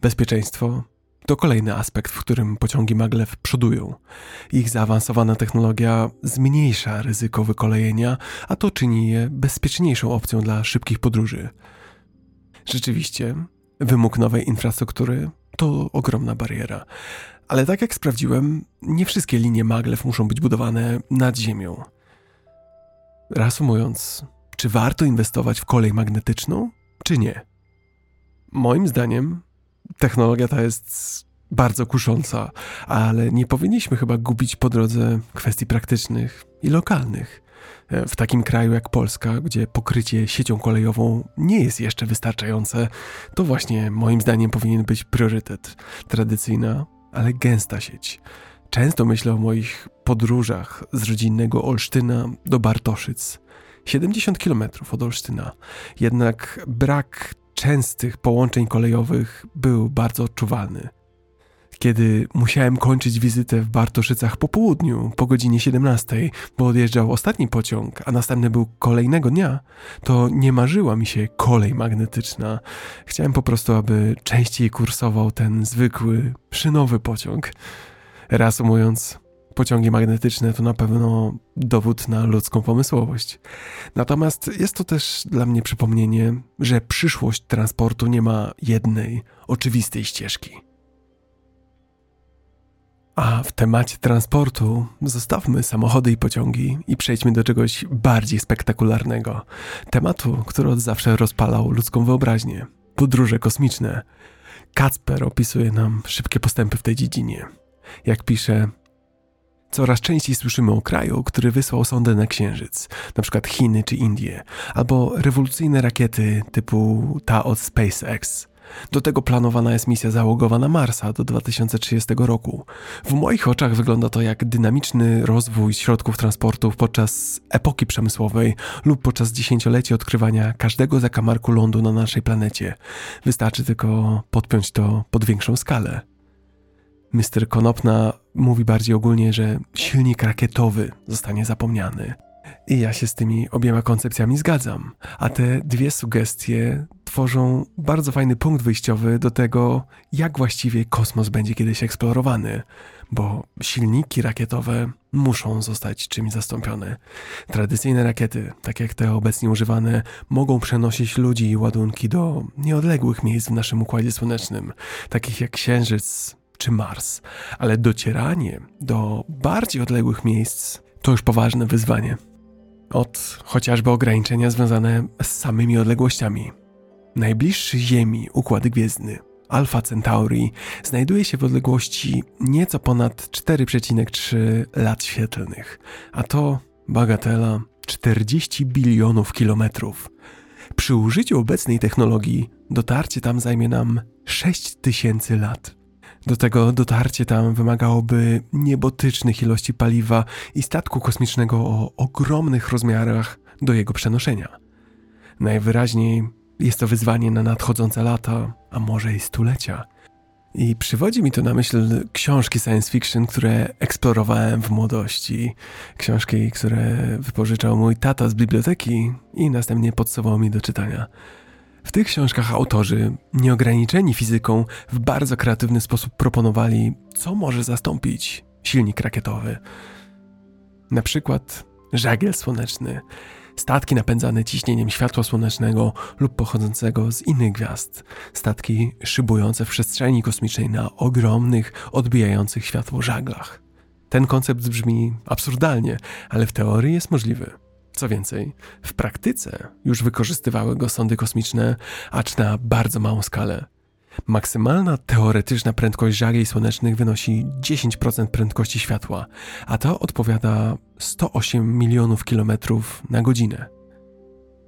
Bezpieczeństwo to kolejny aspekt, w którym pociągi maglev przodują. Ich zaawansowana technologia zmniejsza ryzyko wykolejenia, a to czyni je bezpieczniejszą opcją dla szybkich podróży. Rzeczywiście, wymóg nowej infrastruktury to ogromna bariera. Ale tak jak sprawdziłem, nie wszystkie linie maglev muszą być budowane nad ziemią. Reasumując, czy warto inwestować w kolej magnetyczną, czy nie? Moim zdaniem technologia ta jest bardzo kusząca, ale nie powinniśmy chyba gubić po drodze kwestii praktycznych i lokalnych. W takim kraju jak Polska, gdzie pokrycie siecią kolejową nie jest jeszcze wystarczające, to właśnie moim zdaniem powinien być priorytet. Tradycyjna, ale gęsta sieć. Często myślę o moich podróżach z rodzinnego Olsztyna do Bartoszyc. 70 km od Olsztyna. Jednak brak częstych połączeń kolejowych był bardzo odczuwalny. Kiedy musiałem kończyć wizytę w Bartoszycach po południu, po godzinie 17, bo odjeżdżał ostatni pociąg, a następny był kolejnego dnia, to nie marzyła mi się kolej magnetyczna. Chciałem po prostu, aby częściej kursował ten zwykły, szynowy pociąg. Reasumując, Pociągi magnetyczne to na pewno dowód na ludzką pomysłowość. Natomiast jest to też dla mnie przypomnienie, że przyszłość transportu nie ma jednej, oczywistej ścieżki. A w temacie transportu zostawmy samochody i pociągi i przejdźmy do czegoś bardziej spektakularnego. Tematu, który od zawsze rozpalał ludzką wyobraźnię. Podróże kosmiczne. Kacper opisuje nam szybkie postępy w tej dziedzinie. Jak pisze, Coraz częściej słyszymy o kraju, który wysłał sondę na Księżyc, np. Chiny czy Indie, albo rewolucyjne rakiety typu ta od SpaceX. Do tego planowana jest misja załogowa na Marsa do 2030 roku. W moich oczach wygląda to jak dynamiczny rozwój środków transportu podczas epoki przemysłowej lub podczas dziesięcioleci odkrywania każdego zakamarku lądu na naszej planecie. Wystarczy tylko podpiąć to pod większą skalę. Mr. Konopna mówi bardziej ogólnie, że silnik rakietowy zostanie zapomniany. I ja się z tymi obiema koncepcjami zgadzam, a te dwie sugestie tworzą bardzo fajny punkt wyjściowy do tego, jak właściwie kosmos będzie kiedyś eksplorowany, bo silniki rakietowe muszą zostać czymś zastąpione. Tradycyjne rakiety, tak jak te obecnie używane, mogą przenosić ludzi i ładunki do nieodległych miejsc w naszym układzie słonecznym, takich jak Księżyc, czy Mars, ale docieranie do bardziej odległych miejsc to już poważne wyzwanie. Od chociażby ograniczenia związane z samymi odległościami. Najbliższy Ziemi układ gwiezdny, Alpha Centauri, znajduje się w odległości nieco ponad 4,3 lat świetlnych, a to bagatela 40 bilionów kilometrów. Przy użyciu obecnej technologii dotarcie tam zajmie nam 6 tysięcy lat. Do tego dotarcie tam wymagałoby niebotycznych ilości paliwa i statku kosmicznego o ogromnych rozmiarach do jego przenoszenia. Najwyraźniej jest to wyzwanie na nadchodzące lata, a może i stulecia. I przywodzi mi to na myśl książki science fiction, które eksplorowałem w młodości. Książki, które wypożyczał mój tata z biblioteki i następnie podsuwał mi do czytania. W tych książkach autorzy, nieograniczeni fizyką, w bardzo kreatywny sposób proponowali, co może zastąpić silnik rakietowy. Na przykład żagiel słoneczny, statki napędzane ciśnieniem światła słonecznego lub pochodzącego z innych gwiazd, statki szybujące w przestrzeni kosmicznej na ogromnych, odbijających światło żaglach. Ten koncept brzmi absurdalnie, ale w teorii jest możliwy. Co więcej, w praktyce już wykorzystywały go sondy kosmiczne, acz na bardzo małą skalę. Maksymalna teoretyczna prędkość żagiel słonecznych wynosi 10% prędkości światła, a to odpowiada 108 milionów kilometrów na godzinę.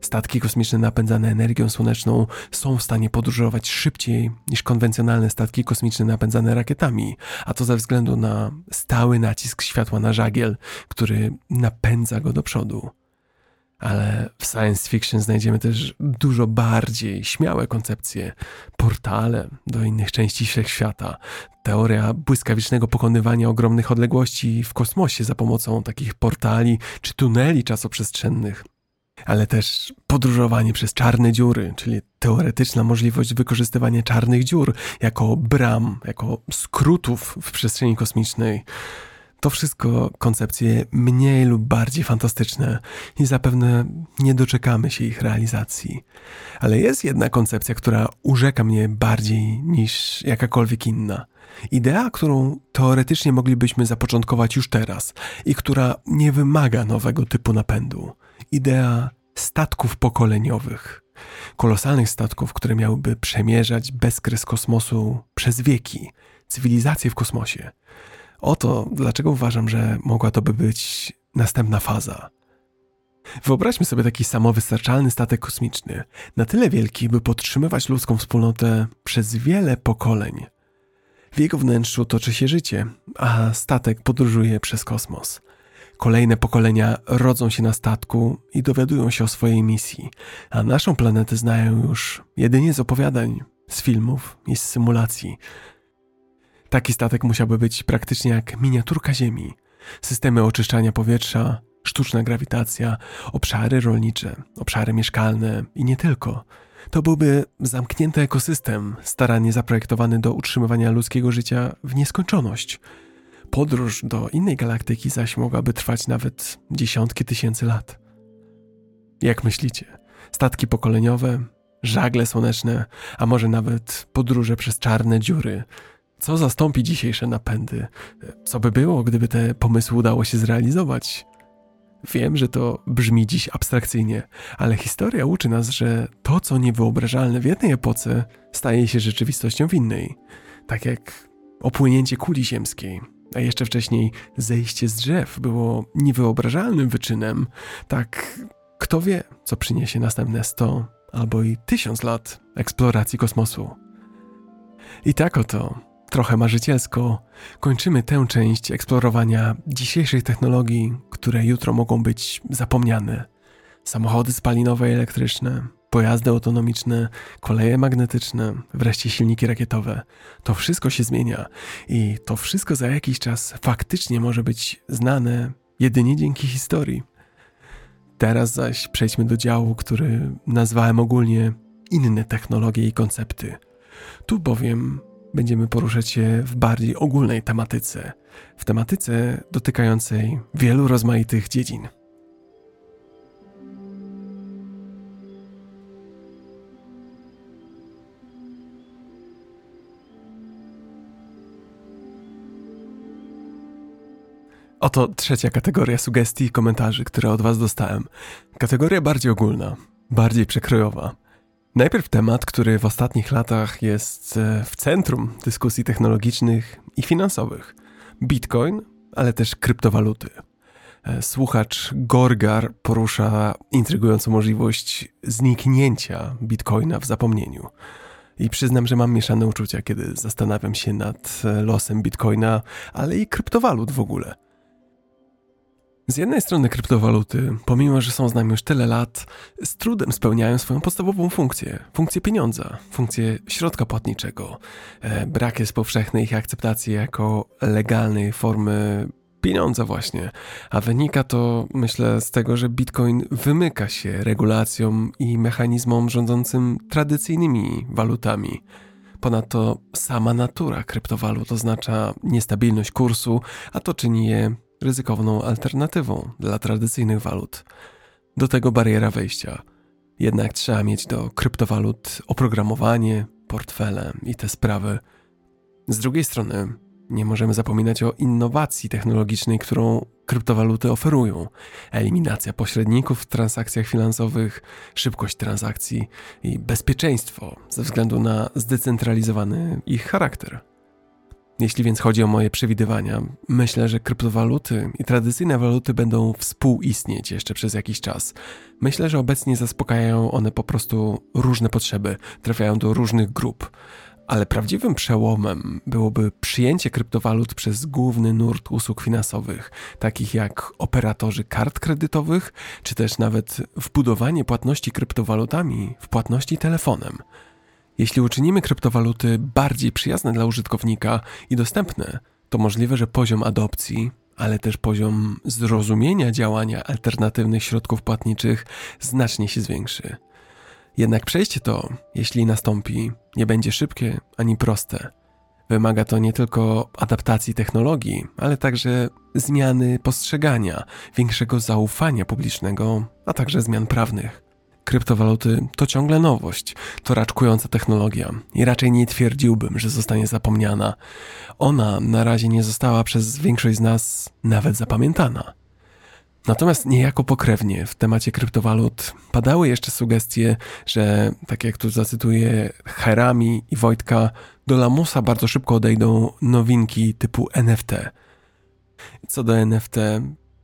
Statki kosmiczne napędzane energią słoneczną są w stanie podróżować szybciej niż konwencjonalne statki kosmiczne napędzane rakietami, a to ze względu na stały nacisk światła na żagiel, który napędza go do przodu. Ale w science fiction znajdziemy też dużo bardziej śmiałe koncepcje, portale do innych części wszechświata, teoria błyskawicznego pokonywania ogromnych odległości w kosmosie za pomocą takich portali czy tuneli czasoprzestrzennych. Ale też podróżowanie przez czarne dziury, czyli teoretyczna możliwość wykorzystywania czarnych dziur jako bram, jako skrótów w przestrzeni kosmicznej to wszystko koncepcje mniej lub bardziej fantastyczne i zapewne nie doczekamy się ich realizacji. Ale jest jedna koncepcja, która urzeka mnie bardziej niż jakakolwiek inna. Idea, którą teoretycznie moglibyśmy zapoczątkować już teraz i która nie wymaga nowego typu napędu. Idea statków pokoleniowych. Kolosalnych statków, które miałyby przemierzać bezkres kosmosu przez wieki, cywilizacje w kosmosie. Oto dlaczego uważam, że mogła to by być następna faza. Wyobraźmy sobie taki samowystarczalny statek kosmiczny, na tyle wielki, by podtrzymywać ludzką wspólnotę przez wiele pokoleń. W jego wnętrzu toczy się życie, a statek podróżuje przez kosmos. Kolejne pokolenia rodzą się na statku i dowiadują się o swojej misji, a naszą planetę znają już jedynie z opowiadań, z filmów i z symulacji, Taki statek musiałby być praktycznie jak miniaturka Ziemi. Systemy oczyszczania powietrza, sztuczna grawitacja, obszary rolnicze, obszary mieszkalne i nie tylko. To byłby zamknięty ekosystem, starannie zaprojektowany do utrzymywania ludzkiego życia w nieskończoność. podróż do innej galaktyki zaś mogłaby trwać nawet dziesiątki tysięcy lat. Jak myślicie? Statki pokoleniowe, żagle słoneczne, a może nawet podróże przez czarne dziury. Co zastąpi dzisiejsze napędy? Co by było, gdyby te pomysły udało się zrealizować? Wiem, że to brzmi dziś abstrakcyjnie, ale historia uczy nas, że to, co niewyobrażalne w jednej epoce, staje się rzeczywistością w innej. Tak jak opłynięcie kuli ziemskiej, a jeszcze wcześniej zejście z drzew było niewyobrażalnym wyczynem, tak kto wie, co przyniesie następne 100 albo i 1000 lat eksploracji kosmosu. I tak oto, trochę marzycielsko, kończymy tę część eksplorowania dzisiejszych technologii, które jutro mogą być zapomniane. Samochody spalinowe i elektryczne, pojazdy autonomiczne, koleje magnetyczne, wreszcie silniki rakietowe. To wszystko się zmienia i to wszystko za jakiś czas faktycznie może być znane jedynie dzięki historii. Teraz zaś przejdźmy do działu, który nazwałem ogólnie inne technologie i koncepty. Tu bowiem będziemy poruszać się w bardziej ogólnej tematyce, w tematyce dotykającej wielu rozmaitych dziedzin. Oto trzecia kategoria sugestii i komentarzy, które od Was dostałem. Kategoria bardziej ogólna, bardziej przekrojowa. Najpierw temat, który w ostatnich latach jest e, w centrum dyskusji technologicznych i finansowych. Bitcoin, ale też kryptowaluty. E, słuchacz Gorgar porusza intrygującą możliwość zniknięcia bitcoina w zapomnieniu. I przyznam, że mam mieszane uczucia, kiedy zastanawiam się nad e, losem bitcoina, ale i kryptowalut w ogóle. Z jednej strony kryptowaluty, pomimo że są z nami już tyle lat, z trudem spełniają swoją podstawową funkcję funkcję pieniądza, funkcję środka płatniczego. E, brak jest powszechnej ich akceptacji jako legalnej formy pieniądza, właśnie. A wynika to, myślę, z tego, że bitcoin wymyka się regulacjom i mechanizmom rządzącym tradycyjnymi walutami. Ponadto sama natura kryptowalut oznacza niestabilność kursu, a to czyni je ryzykowną alternatywą dla tradycyjnych walut. Do tego bariera wejścia. Jednak trzeba mieć do kryptowalut oprogramowanie, portfele i te sprawy. Z drugiej strony, nie możemy zapominać o innowacji technologicznej, którą kryptowaluty oferują. Eliminacja pośredników w transakcjach finansowych, szybkość transakcji i bezpieczeństwo ze względu na zdecentralizowany ich charakter. Jeśli więc chodzi o moje przewidywania, myślę, że kryptowaluty i tradycyjne waluty będą współistnieć jeszcze przez jakiś czas. Myślę, że obecnie zaspokajają one po prostu różne potrzeby, trafiają do różnych grup. Ale prawdziwym przełomem byłoby przyjęcie kryptowalut przez główny nurt usług finansowych, takich jak operatorzy kart kredytowych, czy też nawet wbudowanie płatności kryptowalutami w płatności telefonem. Jeśli uczynimy kryptowaluty bardziej przyjazne dla użytkownika i dostępne, to możliwe, że poziom adopcji, ale też poziom zrozumienia działania alternatywnych środków płatniczych znacznie się zwiększy. Jednak przejście to, jeśli nastąpi, nie będzie szybkie ani proste. Wymaga to nie tylko adaptacji technologii, ale także zmiany postrzegania, większego zaufania publicznego, a także zmian prawnych. Kryptowaluty to ciągle nowość, to raczkująca technologia i raczej nie twierdziłbym, że zostanie zapomniana. Ona na razie nie została przez większość z nas nawet zapamiętana. Natomiast niejako pokrewnie w temacie kryptowalut padały jeszcze sugestie, że, tak jak tu zacytuję Herami i Wojtka, do lamusa bardzo szybko odejdą nowinki typu NFT. Co do NFT,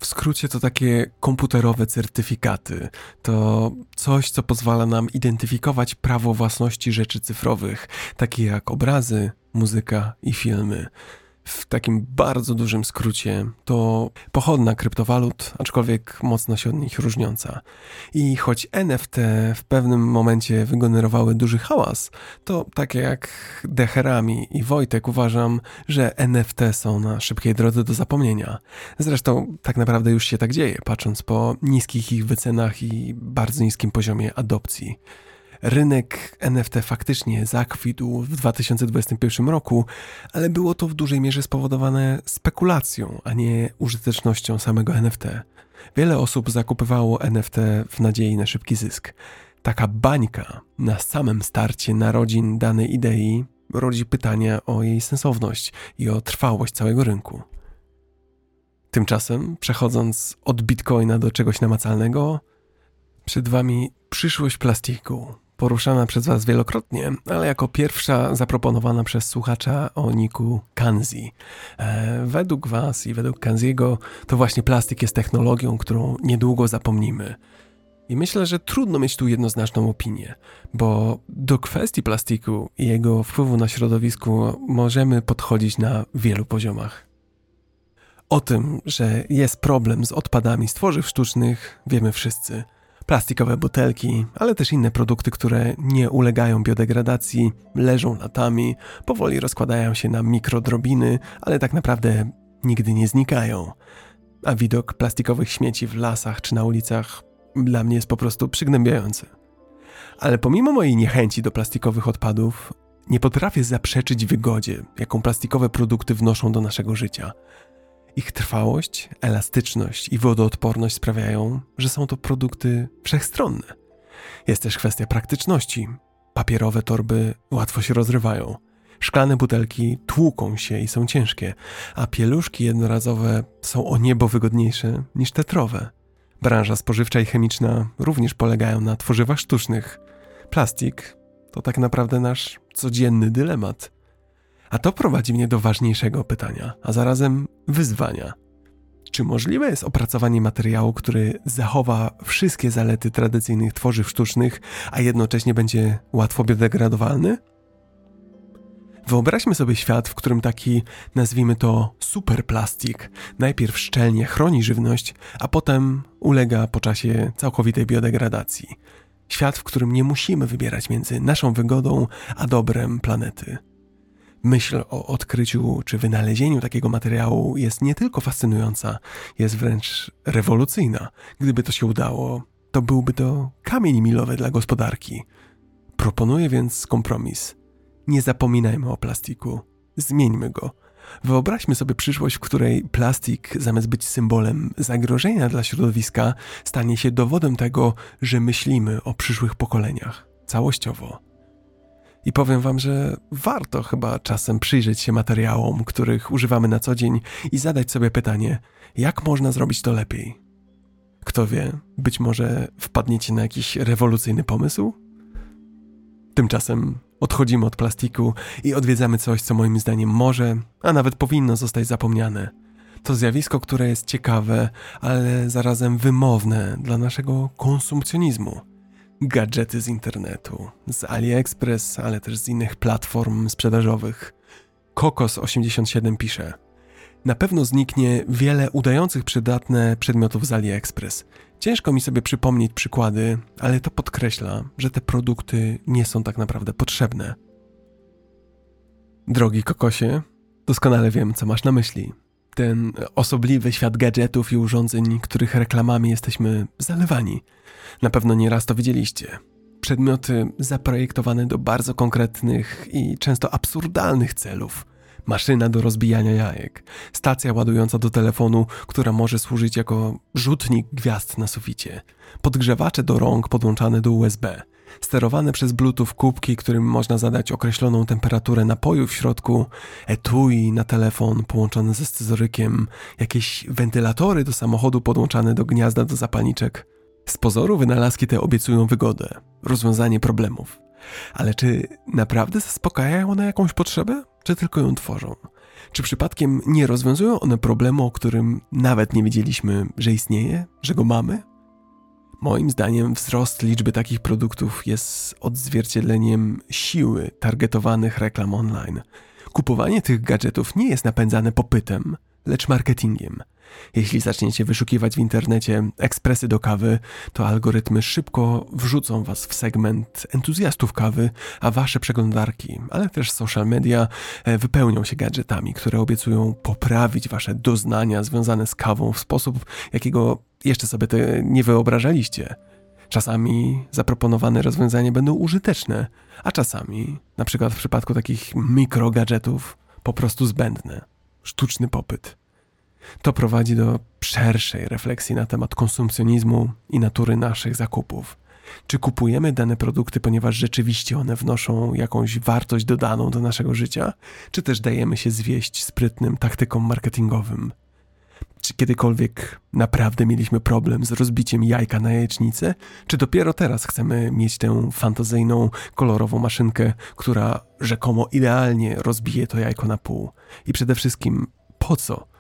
w skrócie to takie komputerowe certyfikaty. To coś, co pozwala nam identyfikować prawo własności rzeczy cyfrowych, takie jak obrazy, muzyka i filmy w takim bardzo dużym skrócie to pochodna kryptowalut, aczkolwiek mocno się od nich różniąca. I choć NFT w pewnym momencie wygenerowały duży hałas, to takie jak Deherami i Wojtek uważam, że NFT są na szybkiej drodze do zapomnienia. Zresztą tak naprawdę już się tak dzieje, patrząc po niskich ich wycenach i bardzo niskim poziomie adopcji. Rynek NFT faktycznie zakwitł w 2021 roku, ale było to w dużej mierze spowodowane spekulacją, a nie użytecznością samego NFT. Wiele osób zakupywało NFT w nadziei na szybki zysk. Taka bańka na samym starcie narodzin danej idei rodzi pytania o jej sensowność i o trwałość całego rynku. Tymczasem, przechodząc od bitcoina do czegoś namacalnego, przed Wami przyszłość plastiku, poruszana przez Was wielokrotnie, ale jako pierwsza zaproponowana przez słuchacza o niku Kanzi. E, według Was i według Kanziego to właśnie plastik jest technologią, którą niedługo zapomnimy. I myślę, że trudno mieć tu jednoznaczną opinię, bo do kwestii plastiku i jego wpływu na środowisko możemy podchodzić na wielu poziomach. O tym, że jest problem z odpadami z tworzyw sztucznych, wiemy wszyscy. Plastikowe butelki, ale też inne produkty, które nie ulegają biodegradacji, leżą latami, powoli rozkładają się na mikrodrobiny, ale tak naprawdę nigdy nie znikają. A widok plastikowych śmieci w lasach czy na ulicach dla mnie jest po prostu przygnębiający. Ale pomimo mojej niechęci do plastikowych odpadów, nie potrafię zaprzeczyć wygodzie, jaką plastikowe produkty wnoszą do naszego życia. Ich trwałość, elastyczność i wodoodporność sprawiają, że są to produkty wszechstronne. Jest też kwestia praktyczności. Papierowe torby łatwo się rozrywają. Szklane butelki tłuką się i są ciężkie, a pieluszki jednorazowe są o niebo wygodniejsze niż tetrowe. Branża spożywcza i chemiczna również polegają na tworzywach sztucznych. Plastik to tak naprawdę nasz codzienny dylemat. A to prowadzi mnie do ważniejszego pytania, a zarazem wyzwania. Czy możliwe jest opracowanie materiału, który zachowa wszystkie zalety tradycyjnych tworzyw sztucznych, a jednocześnie będzie łatwo biodegradowalny? Wyobraźmy sobie świat, w którym taki, nazwijmy to, superplastik najpierw szczelnie chroni żywność, a potem ulega po czasie całkowitej biodegradacji. Świat, w którym nie musimy wybierać między naszą wygodą a dobrem planety. Myśl o odkryciu czy wynalezieniu takiego materiału jest nie tylko fascynująca, jest wręcz rewolucyjna. Gdyby to się udało, to byłby to kamień milowy dla gospodarki. Proponuję więc kompromis – nie zapominajmy o plastiku. Zmieńmy go. Wyobraźmy sobie przyszłość, w której plastik, zamiast być symbolem zagrożenia dla środowiska, stanie się dowodem tego, że myślimy o przyszłych pokoleniach całościowo. I powiem Wam, że warto chyba czasem przyjrzeć się materiałom, których używamy na co dzień i zadać sobie pytanie, jak można zrobić to lepiej. Kto wie, być może wpadniecie na jakiś rewolucyjny pomysł? Tymczasem Odchodzimy od plastiku i odwiedzamy coś, co moim zdaniem może, a nawet powinno zostać zapomniane. To zjawisko, które jest ciekawe, ale zarazem wymowne dla naszego konsumpcjonizmu. Gadżety z internetu, z AliExpress, ale też z innych platform sprzedażowych. Kokos87 pisze – na pewno zniknie wiele udających przydatne przedmiotów z AliExpress. Ciężko mi sobie przypomnieć przykłady, ale to podkreśla, że te produkty nie są tak naprawdę potrzebne. Drogi kokosie, doskonale wiem, co masz na myśli. Ten osobliwy świat gadżetów i urządzeń, których reklamami jesteśmy zalewani. Na pewno nieraz to widzieliście. Przedmioty zaprojektowane do bardzo konkretnych i często absurdalnych celów – maszyna do rozbijania jajek, stacja ładująca do telefonu, która może służyć jako rzutnik gwiazd na suficie, podgrzewacze do rąk podłączane do USB, sterowane przez Bluetooth kubki, którym można zadać określoną temperaturę napoju w środku, etui na telefon połączone ze scyzorykiem, jakieś wentylatory do samochodu podłączane do gniazda do zapalniczek. Z pozoru wynalazki te obiecują wygodę, rozwiązanie problemów. Ale czy naprawdę zaspokajają one jakąś potrzebę? czy tylko ją tworzą? Czy przypadkiem nie rozwiązują one problemu, o którym nawet nie wiedzieliśmy, że istnieje, że go mamy? Moim zdaniem wzrost liczby takich produktów jest odzwierciedleniem siły targetowanych reklam online. Kupowanie tych gadżetów nie jest napędzane popytem, lecz marketingiem. Jeśli zaczniecie wyszukiwać w internecie ekspresy do kawy, to algorytmy szybko wrzucą was w segment entuzjastów kawy, a wasze przeglądarki, ale też social media e, wypełnią się gadżetami, które obiecują poprawić wasze doznania związane z kawą w sposób, jakiego jeszcze sobie nie wyobrażaliście. Czasami zaproponowane rozwiązania będą użyteczne, a czasami, na przykład w przypadku takich mikrogadżetów, po prostu zbędne. Sztuczny popyt. To prowadzi do szerszej refleksji na temat konsumpcjonizmu i natury naszych zakupów. Czy kupujemy dane produkty, ponieważ rzeczywiście one wnoszą jakąś wartość dodaną do naszego życia, czy też dajemy się zwieść sprytnym taktykom marketingowym? Czy kiedykolwiek naprawdę mieliśmy problem z rozbiciem jajka na jajecznicę? Czy dopiero teraz chcemy mieć tę fantazyjną, kolorową maszynkę, która rzekomo idealnie rozbije to jajko na pół? I przede wszystkim, po co?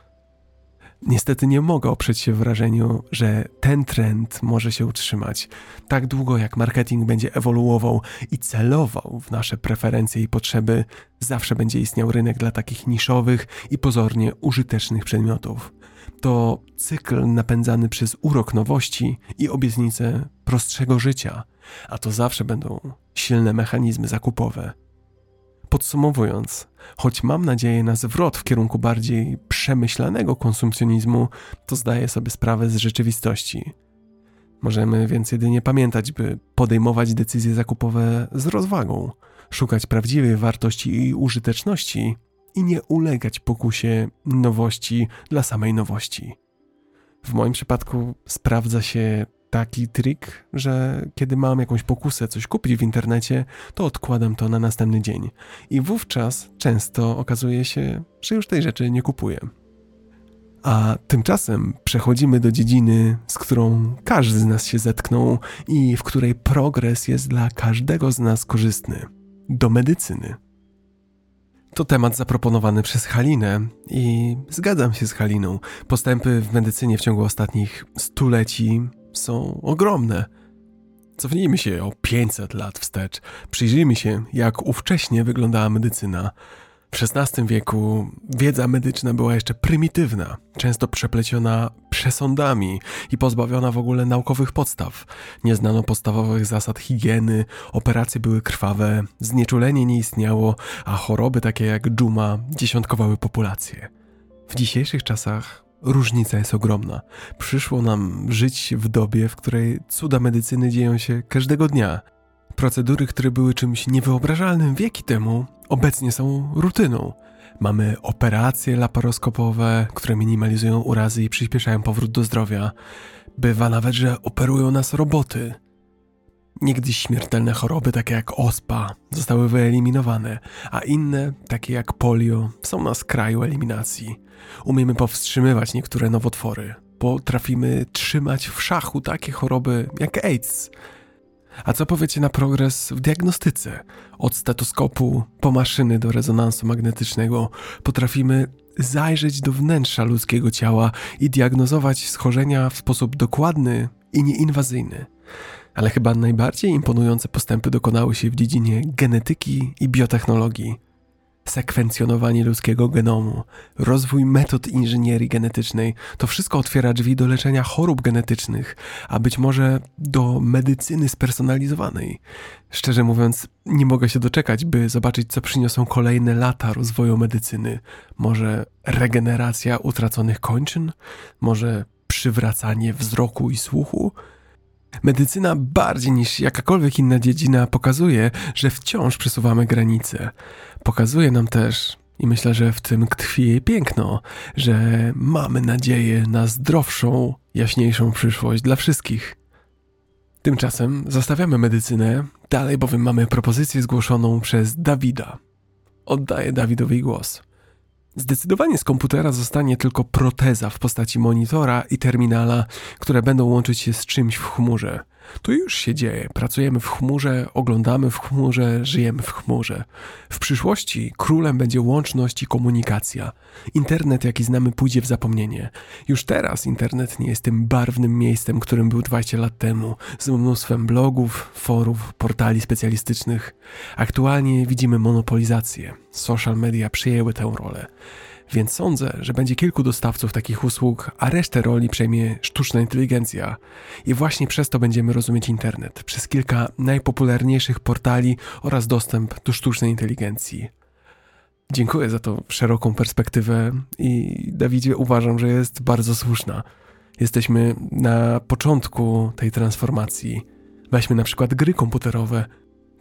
Niestety nie mogę oprzeć się wrażeniu, że ten trend może się utrzymać tak długo, jak marketing będzie ewoluował i celował w nasze preferencje i potrzeby, zawsze będzie istniał rynek dla takich niszowych i pozornie użytecznych przedmiotów. To cykl napędzany przez urok nowości i obietnice prostszego życia, a to zawsze będą silne mechanizmy zakupowe. Podsumowując, choć mam nadzieję na zwrot w kierunku bardziej przemyślanego konsumpcjonizmu, to zdaję sobie sprawę z rzeczywistości. Możemy więc jedynie pamiętać, by podejmować decyzje zakupowe z rozwagą, szukać prawdziwej wartości i użyteczności i nie ulegać pokusie nowości dla samej nowości. W moim przypadku sprawdza się taki trik, że kiedy mam jakąś pokusę coś kupić w internecie, to odkładam to na następny dzień. I wówczas często okazuje się, że już tej rzeczy nie kupuję. A tymczasem przechodzimy do dziedziny, z którą każdy z nas się zetknął i w której progres jest dla każdego z nas korzystny do medycyny. To temat zaproponowany przez Halinę i zgadzam się z Haliną. Postępy w medycynie w ciągu ostatnich stuleci są ogromne. Cofnijmy się o 500 lat wstecz. Przyjrzyjmy się, jak ówcześnie wyglądała medycyna. W XVI wieku wiedza medyczna była jeszcze prymitywna, często przepleciona przesądami i pozbawiona w ogóle naukowych podstaw. Nie znano podstawowych zasad higieny, operacje były krwawe, znieczulenie nie istniało, a choroby takie jak dżuma dziesiątkowały populację. W dzisiejszych czasach różnica jest ogromna. Przyszło nam żyć w dobie, w której cuda medycyny dzieją się każdego dnia. Procedury, które były czymś niewyobrażalnym wieki temu, obecnie są rutyną. Mamy operacje laparoskopowe, które minimalizują urazy i przyspieszają powrót do zdrowia. Bywa nawet, że operują nas roboty. Niegdyś śmiertelne choroby, takie jak ospa, zostały wyeliminowane, a inne, takie jak polio, są na skraju eliminacji. Umiemy powstrzymywać niektóre nowotwory. Potrafimy trzymać w szachu takie choroby jak AIDS. A co powiecie na progres w diagnostyce? Od stetoskopu po maszyny do rezonansu magnetycznego potrafimy zajrzeć do wnętrza ludzkiego ciała i diagnozować schorzenia w sposób dokładny i nieinwazyjny. Ale chyba najbardziej imponujące postępy dokonały się w dziedzinie genetyki i biotechnologii sekwencjonowanie ludzkiego genomu, rozwój metod inżynierii genetycznej, to wszystko otwiera drzwi do leczenia chorób genetycznych, a być może do medycyny spersonalizowanej. Szczerze mówiąc, nie mogę się doczekać, by zobaczyć, co przyniosą kolejne lata rozwoju medycyny. Może regeneracja utraconych kończyn? Może przywracanie wzroku i słuchu? Medycyna bardziej niż jakakolwiek inna dziedzina pokazuje, że wciąż przesuwamy granice. Pokazuje nam też, i myślę, że w tym tkwi jej piękno, że mamy nadzieję na zdrowszą, jaśniejszą przyszłość dla wszystkich. Tymczasem zostawiamy medycynę, dalej bowiem mamy propozycję zgłoszoną przez Dawida. Oddaję Dawidowi głos. Zdecydowanie z komputera zostanie tylko proteza w postaci monitora i terminala, które będą łączyć się z czymś w chmurze. To już się dzieje. Pracujemy w chmurze, oglądamy w chmurze, żyjemy w chmurze. W przyszłości królem będzie łączność i komunikacja. Internet, jaki znamy, pójdzie w zapomnienie. Już teraz internet nie jest tym barwnym miejscem, którym był 20 lat temu, z mnóstwem blogów, forów, portali specjalistycznych. Aktualnie widzimy monopolizację. Social media przyjęły tę rolę. Więc sądzę, że będzie kilku dostawców takich usług, a resztę roli przejmie sztuczna inteligencja. I właśnie przez to będziemy rozumieć internet, przez kilka najpopularniejszych portali oraz dostęp do sztucznej inteligencji. Dziękuję za tą szeroką perspektywę i Dawidzie uważam, że jest bardzo słuszna. Jesteśmy na początku tej transformacji. Weźmy na przykład gry komputerowe.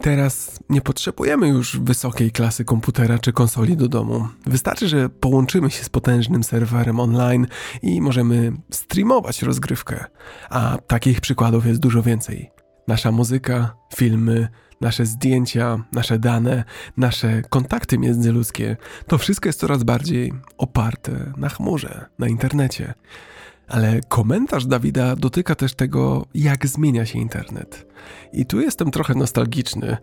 Teraz nie potrzebujemy już wysokiej klasy komputera czy konsoli do domu. Wystarczy, że połączymy się z potężnym serwerem online i możemy streamować rozgrywkę. A takich przykładów jest dużo więcej. Nasza muzyka, filmy, nasze zdjęcia, nasze dane, nasze kontakty międzyludzkie to wszystko jest coraz bardziej oparte na chmurze, na internecie. Ale komentarz Dawida dotyka też tego, jak zmienia się internet. I tu jestem trochę nostalgiczny.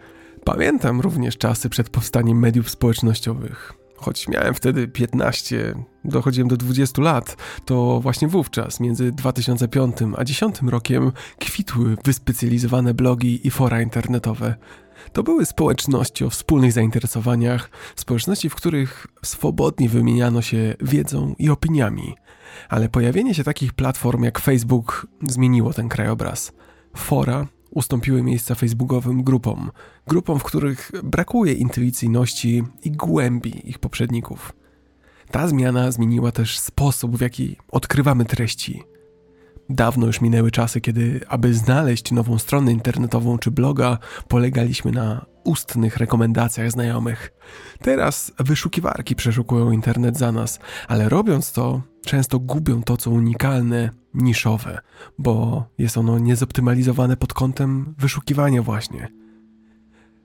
Pamiętam również czasy przed powstaniem mediów społecznościowych. Choć miałem wtedy 15, dochodziłem do 20 lat, to właśnie wówczas, między 2005 a 2010 rokiem, kwitły wyspecjalizowane blogi i fora internetowe. To były społeczności o wspólnych zainteresowaniach, społeczności, w których swobodnie wymieniano się wiedzą i opiniami. Ale pojawienie się takich platform jak Facebook zmieniło ten krajobraz. Fora ustąpiły miejsca facebookowym grupom, grupom, w których brakuje intuicyjności i głębi ich poprzedników. Ta zmiana zmieniła też sposób, w jaki odkrywamy treści. Dawno już minęły czasy, kiedy, aby znaleźć nową stronę internetową czy bloga, polegaliśmy na ustnych rekomendacjach znajomych. Teraz wyszukiwarki przeszukują internet za nas, ale robiąc to, często gubią to, co unikalne, niszowe, bo jest ono niezoptymalizowane pod kątem wyszukiwania właśnie.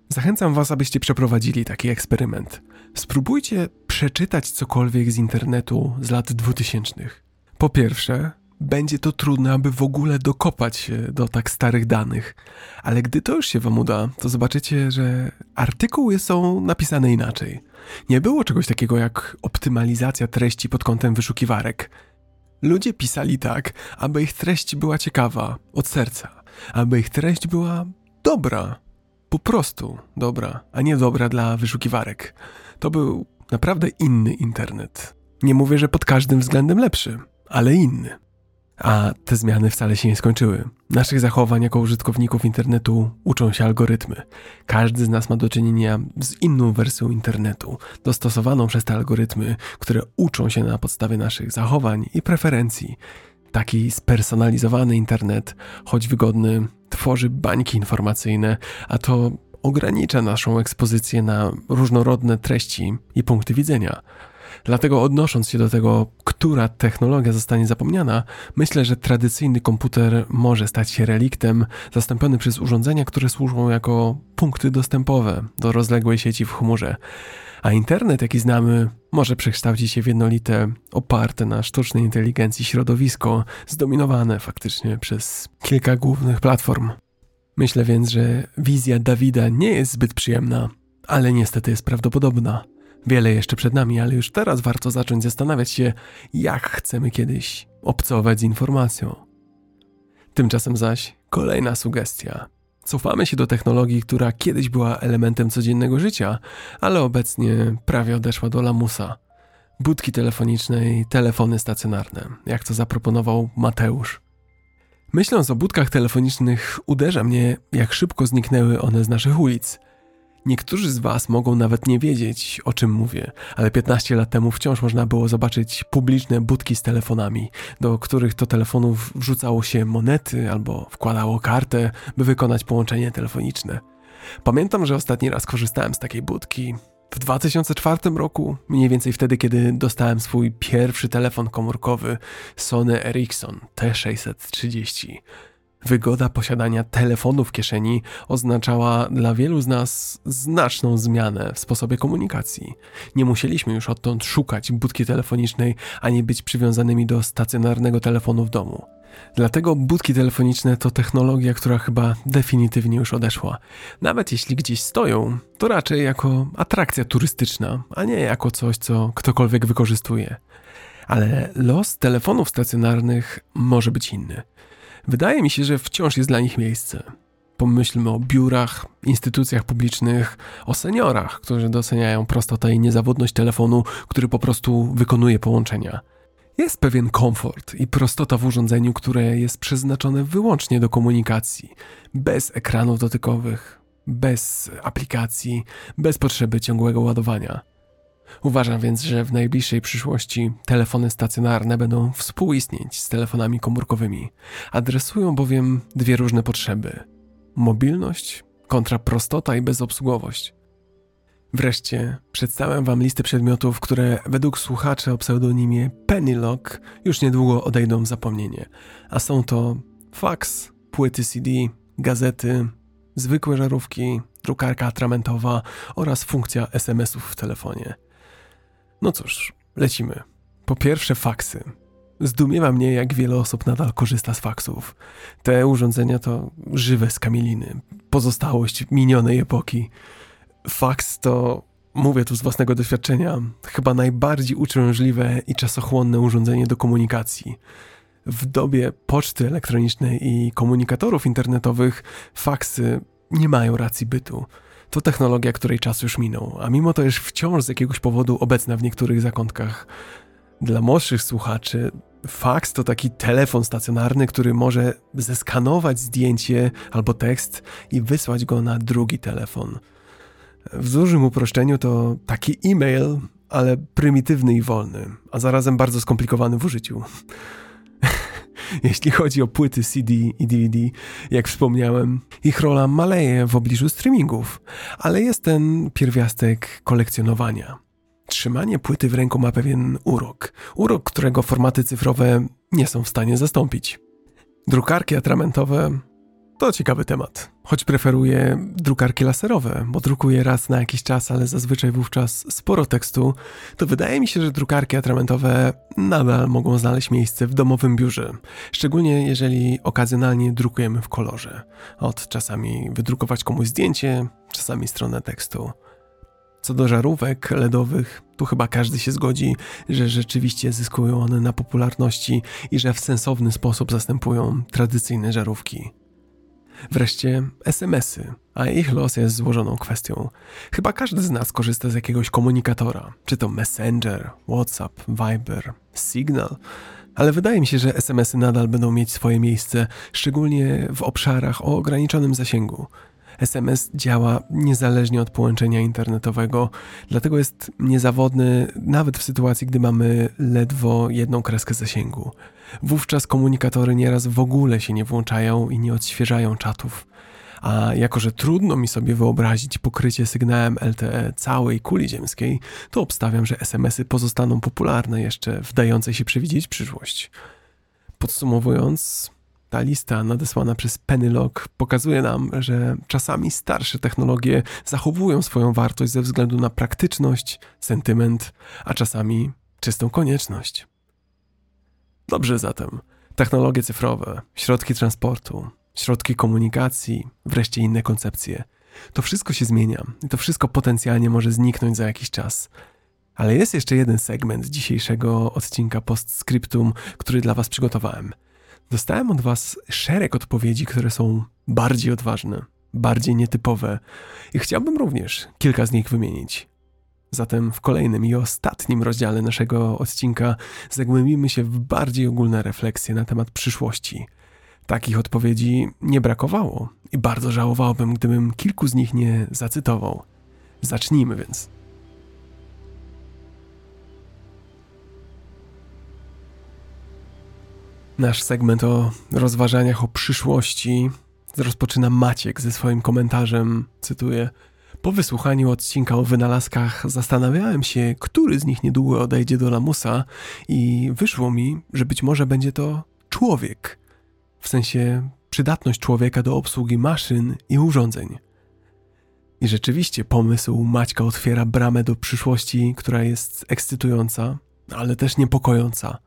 Zachęcam Was, abyście przeprowadzili taki eksperyment. Spróbujcie przeczytać cokolwiek z internetu z lat 2000. Po pierwsze, będzie to trudne, aby w ogóle dokopać się do tak starych danych. Ale gdy to już się wam uda, to zobaczycie, że artykuły są napisane inaczej. Nie było czegoś takiego jak optymalizacja treści pod kątem wyszukiwarek. Ludzie pisali tak, aby ich treść była ciekawa, od serca, aby ich treść była dobra, po prostu dobra, a nie dobra dla wyszukiwarek. To był naprawdę inny internet. Nie mówię, że pod każdym względem lepszy, ale inny. A te zmiany wcale się nie skończyły. Naszych zachowań jako użytkowników internetu uczą się algorytmy. Każdy z nas ma do czynienia z inną wersją internetu, dostosowaną przez te algorytmy, które uczą się na podstawie naszych zachowań i preferencji. Taki spersonalizowany internet, choć wygodny, tworzy bańki informacyjne, a to ogranicza naszą ekspozycję na różnorodne treści i punkty widzenia. Dlatego odnosząc się do tego, która technologia zostanie zapomniana, myślę, że tradycyjny komputer może stać się reliktem zastąpiony przez urządzenia, które służą jako punkty dostępowe do rozległej sieci w chmurze. A internet, jaki znamy, może przekształcić się w jednolite, oparte na sztucznej inteligencji środowisko, zdominowane faktycznie przez kilka głównych platform. Myślę więc, że wizja Dawida nie jest zbyt przyjemna, ale niestety jest prawdopodobna. Wiele jeszcze przed nami, ale już teraz warto zacząć zastanawiać się, jak chcemy kiedyś obcować z informacją. Tymczasem zaś kolejna sugestia. Cofamy się do technologii, która kiedyś była elementem codziennego życia, ale obecnie prawie odeszła do lamusa. Budki telefoniczne i telefony stacjonarne, jak to zaproponował Mateusz. Myśląc o budkach telefonicznych, uderza mnie, jak szybko zniknęły one z naszych ulic – Niektórzy z Was mogą nawet nie wiedzieć, o czym mówię, ale 15 lat temu wciąż można było zobaczyć publiczne budki z telefonami, do których to telefonów wrzucało się monety albo wkładało kartę, by wykonać połączenie telefoniczne. Pamiętam, że ostatni raz korzystałem z takiej budki w 2004 roku, mniej więcej wtedy, kiedy dostałem swój pierwszy telefon komórkowy Sony Ericsson T630. Wygoda posiadania telefonu w kieszeni oznaczała dla wielu z nas znaczną zmianę w sposobie komunikacji. Nie musieliśmy już odtąd szukać budki telefonicznej ani być przywiązanymi do stacjonarnego telefonu w domu. Dlatego budki telefoniczne to technologia, która chyba definitywnie już odeszła. Nawet jeśli gdzieś stoją, to raczej jako atrakcja turystyczna, a nie jako coś, co ktokolwiek wykorzystuje. Ale los telefonów stacjonarnych może być inny. Wydaje mi się, że wciąż jest dla nich miejsce. Pomyślmy o biurach, instytucjach publicznych, o seniorach, którzy doceniają prostotę i niezawodność telefonu, który po prostu wykonuje połączenia. Jest pewien komfort i prostota w urządzeniu, które jest przeznaczone wyłącznie do komunikacji, bez ekranów dotykowych, bez aplikacji, bez potrzeby ciągłego ładowania. Uważam więc, że w najbliższej przyszłości telefony stacjonarne będą współistnieć z telefonami komórkowymi. Adresują bowiem dwie różne potrzeby: mobilność kontra prostota i bezobsługowość. Wreszcie przedstawiam Wam listę przedmiotów, które według słuchaczy o pseudonimie Pennylock już niedługo odejdą w zapomnienie. A są to fax, płyty CD, gazety, zwykłe żarówki, drukarka atramentowa oraz funkcja SMS-ów w telefonie. No cóż, lecimy. Po pierwsze faksy. Zdumiewa mnie, jak wiele osób nadal korzysta z faksów. Te urządzenia to żywe skamieliny, pozostałość minionej epoki. Faks to, mówię tu z własnego doświadczenia, chyba najbardziej uciążliwe i czasochłonne urządzenie do komunikacji. W dobie poczty elektronicznej i komunikatorów internetowych faksy nie mają racji bytu. To technologia, której czas już minął, a mimo to jest wciąż z jakiegoś powodu obecna w niektórych zakątkach. Dla młodszych słuchaczy Faks to taki telefon stacjonarny, który może zeskanować zdjęcie albo tekst i wysłać go na drugi telefon. W dużym uproszczeniu to taki e-mail, ale prymitywny i wolny, a zarazem bardzo skomplikowany w użyciu. Jeśli chodzi o płyty CD i DVD, jak wspomniałem, ich rola maleje w obliczu streamingów, ale jest ten pierwiastek kolekcjonowania. Trzymanie płyty w ręku ma pewien urok. Urok, którego formaty cyfrowe nie są w stanie zastąpić. Drukarki atramentowe to ciekawy temat. Choć preferuję drukarki laserowe, bo drukuję raz na jakiś czas, ale zazwyczaj wówczas sporo tekstu, to wydaje mi się, że drukarki atramentowe nadal mogą znaleźć miejsce w domowym biurze. Szczególnie jeżeli okazjonalnie drukujemy w kolorze. Od czasami wydrukować komuś zdjęcie, czasami stronę tekstu. Co do żarówek LEDowych, tu chyba każdy się zgodzi, że rzeczywiście zyskują one na popularności i że w sensowny sposób zastępują tradycyjne żarówki. Wreszcie SMS-y, a ich los jest złożoną kwestią. Chyba każdy z nas korzysta z jakiegoś komunikatora, czy to Messenger, WhatsApp, Viber, Signal, ale wydaje mi się, że SMS-y nadal będą mieć swoje miejsce, szczególnie w obszarach o ograniczonym zasięgu. SMS działa niezależnie od połączenia internetowego, dlatego jest niezawodny nawet w sytuacji, gdy mamy ledwo jedną kreskę zasięgu. Wówczas komunikatory nieraz w ogóle się nie włączają i nie odświeżają czatów. A jako, że trudno mi sobie wyobrazić pokrycie sygnałem LTE całej kuli ziemskiej, to obstawiam, że SMS-y pozostaną popularne jeszcze w dającej się przewidzieć przyszłość. Podsumowując, ta lista nadesłana przez Pennylock pokazuje nam, że czasami starsze technologie zachowują swoją wartość ze względu na praktyczność, sentyment, a czasami czystą konieczność. Dobrze zatem, technologie cyfrowe, środki transportu, środki komunikacji, wreszcie inne koncepcje. To wszystko się zmienia i to wszystko potencjalnie może zniknąć za jakiś czas. Ale jest jeszcze jeden segment dzisiejszego odcinka Postscriptum, który dla Was przygotowałem – Dostałem od Was szereg odpowiedzi, które są bardziej odważne, bardziej nietypowe i chciałbym również kilka z nich wymienić. Zatem w kolejnym i ostatnim rozdziale naszego odcinka zagłębimy się w bardziej ogólne refleksje na temat przyszłości. Takich odpowiedzi nie brakowało i bardzo żałowałbym, gdybym kilku z nich nie zacytował. Zacznijmy więc. Nasz segment o rozważaniach o przyszłości rozpoczyna Maciek ze swoim komentarzem, cytuję. Po wysłuchaniu odcinka o wynalazkach zastanawiałem się, który z nich niedługo odejdzie do lamusa i wyszło mi, że być może będzie to człowiek. W sensie przydatność człowieka do obsługi maszyn i urządzeń. I rzeczywiście pomysł Maćka otwiera bramę do przyszłości, która jest ekscytująca, ale też niepokojąca –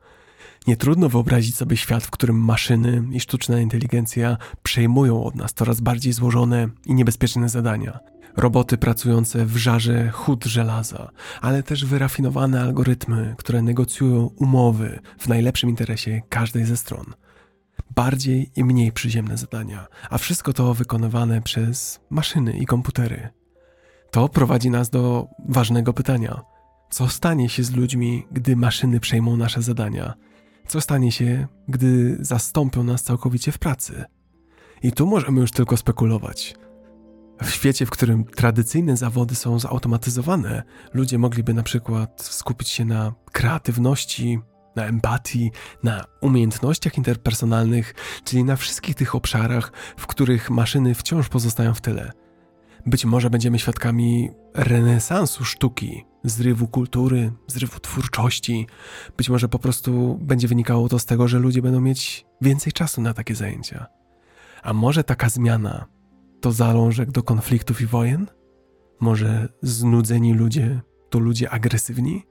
nie trudno wyobrazić sobie świat, w którym maszyny i sztuczna inteligencja przejmują od nas coraz bardziej złożone i niebezpieczne zadania. Roboty pracujące w żarze chód żelaza, ale też wyrafinowane algorytmy, które negocjują umowy w najlepszym interesie każdej ze stron. Bardziej i mniej przyziemne zadania, a wszystko to wykonywane przez maszyny i komputery. To prowadzi nas do ważnego pytania: co stanie się z ludźmi, gdy maszyny przejmą nasze zadania? Co stanie się, gdy zastąpią nas całkowicie w pracy? I tu możemy już tylko spekulować. W świecie, w którym tradycyjne zawody są zautomatyzowane, ludzie mogliby na przykład skupić się na kreatywności, na empatii, na umiejętnościach interpersonalnych, czyli na wszystkich tych obszarach, w których maszyny wciąż pozostają w tyle. Być może będziemy świadkami renesansu sztuki, zrywu kultury, zrywu twórczości. Być może po prostu będzie wynikało to z tego, że ludzie będą mieć więcej czasu na takie zajęcia. A może taka zmiana to zalążek do konfliktów i wojen? Może znudzeni ludzie to ludzie agresywni?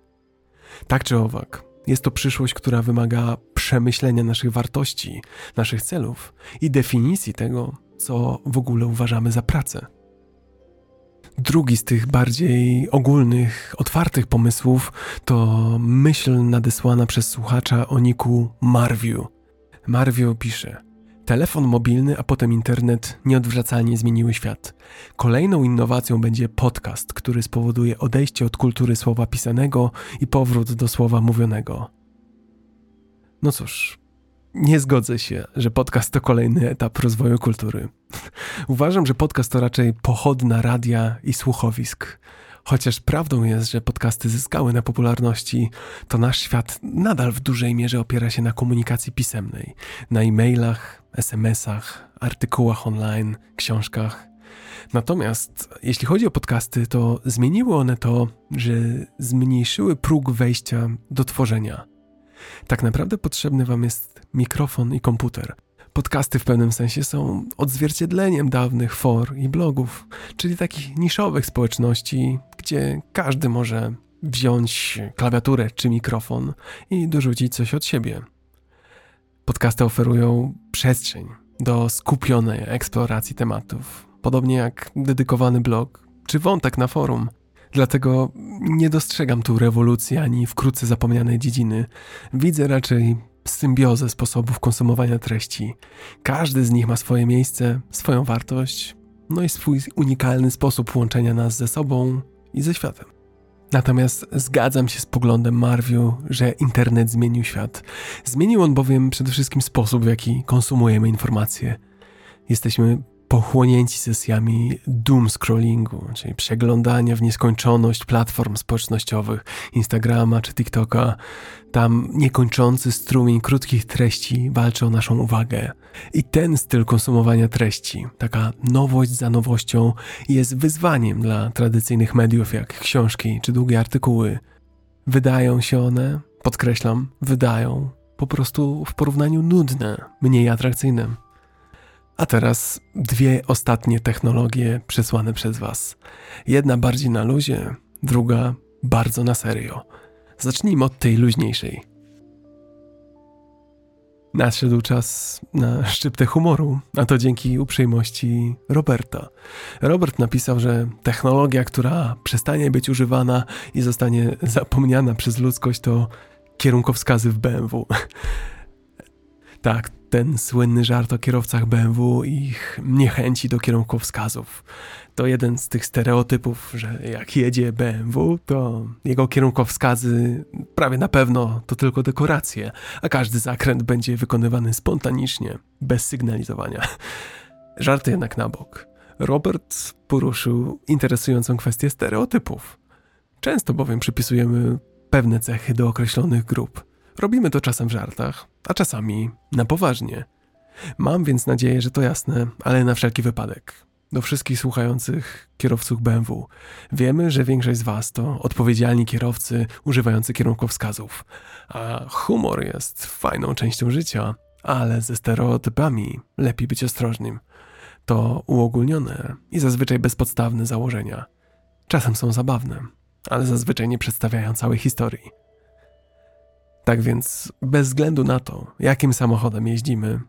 Tak czy owak, jest to przyszłość, która wymaga przemyślenia naszych wartości, naszych celów i definicji tego, co w ogóle uważamy za pracę. Drugi z tych bardziej ogólnych, otwartych pomysłów to myśl nadesłana przez słuchacza o niku Marview. Marview pisze: Telefon mobilny, a potem internet nieodwracalnie zmieniły świat. Kolejną innowacją będzie podcast, który spowoduje odejście od kultury słowa pisanego i powrót do słowa mówionego. No cóż, nie zgodzę się, że podcast to kolejny etap rozwoju kultury. [LAUGHS] Uważam, że podcast to raczej pochodna radia i słuchowisk. Chociaż prawdą jest, że podcasty zyskały na popularności, to nasz świat nadal w dużej mierze opiera się na komunikacji pisemnej, na e-mailach, SMS-ach, artykułach online, książkach. Natomiast jeśli chodzi o podcasty, to zmieniły one to, że zmniejszyły próg wejścia do tworzenia. Tak naprawdę potrzebny Wam jest mikrofon i komputer. Podcasty w pewnym sensie są odzwierciedleniem dawnych for i blogów, czyli takich niszowych społeczności, gdzie każdy może wziąć klawiaturę czy mikrofon i dorzucić coś od siebie. Podcasty oferują przestrzeń do skupionej eksploracji tematów, podobnie jak dedykowany blog czy wątek na forum. Dlatego nie dostrzegam tu rewolucji ani wkrótce zapomnianej dziedziny. Widzę raczej symbiozę sposobów konsumowania treści. Każdy z nich ma swoje miejsce, swoją wartość, no i swój unikalny sposób łączenia nas ze sobą i ze światem. Natomiast zgadzam się z poglądem Marview, że internet zmienił świat. Zmienił on bowiem przede wszystkim sposób, w jaki konsumujemy informacje. Jesteśmy pochłonięci sesjami doom scrollingu, czyli przeglądania w nieskończoność platform społecznościowych, Instagrama czy TikToka. Tam niekończący strumień krótkich treści walczy o naszą uwagę. I ten styl konsumowania treści, taka nowość za nowością, jest wyzwaniem dla tradycyjnych mediów jak książki czy długie artykuły. Wydają się one, podkreślam, wydają po prostu w porównaniu nudne, mniej atrakcyjne. A teraz dwie ostatnie technologie przesłane przez Was. Jedna bardziej na luzie, druga bardzo na serio. Zacznijmy od tej luźniejszej. Nadszedł czas na szczyptę humoru, a to dzięki uprzejmości Roberta. Robert napisał, że technologia, która przestanie być używana i zostanie zapomniana przez ludzkość, to kierunkowskazy w BMW. Tak, ten słynny żart o kierowcach BMW i ich niechęci do kierunkowskazów. To jeden z tych stereotypów, że jak jedzie BMW, to jego kierunkowskazy prawie na pewno to tylko dekoracje, a każdy zakręt będzie wykonywany spontanicznie, bez sygnalizowania. Żarty jednak na bok. Robert poruszył interesującą kwestię stereotypów. Często bowiem przypisujemy pewne cechy do określonych grup. Robimy to czasem w żartach, a czasami na poważnie. Mam więc nadzieję, że to jasne, ale na wszelki wypadek. Do wszystkich słuchających kierowców BMW. Wiemy, że większość z Was to odpowiedzialni kierowcy używający kierunkowskazów, a humor jest fajną częścią życia, ale ze stereotypami lepiej być ostrożnym. To uogólnione i zazwyczaj bezpodstawne założenia. Czasem są zabawne, ale zazwyczaj nie przedstawiają całej historii. Tak więc, bez względu na to, jakim samochodem jeździmy,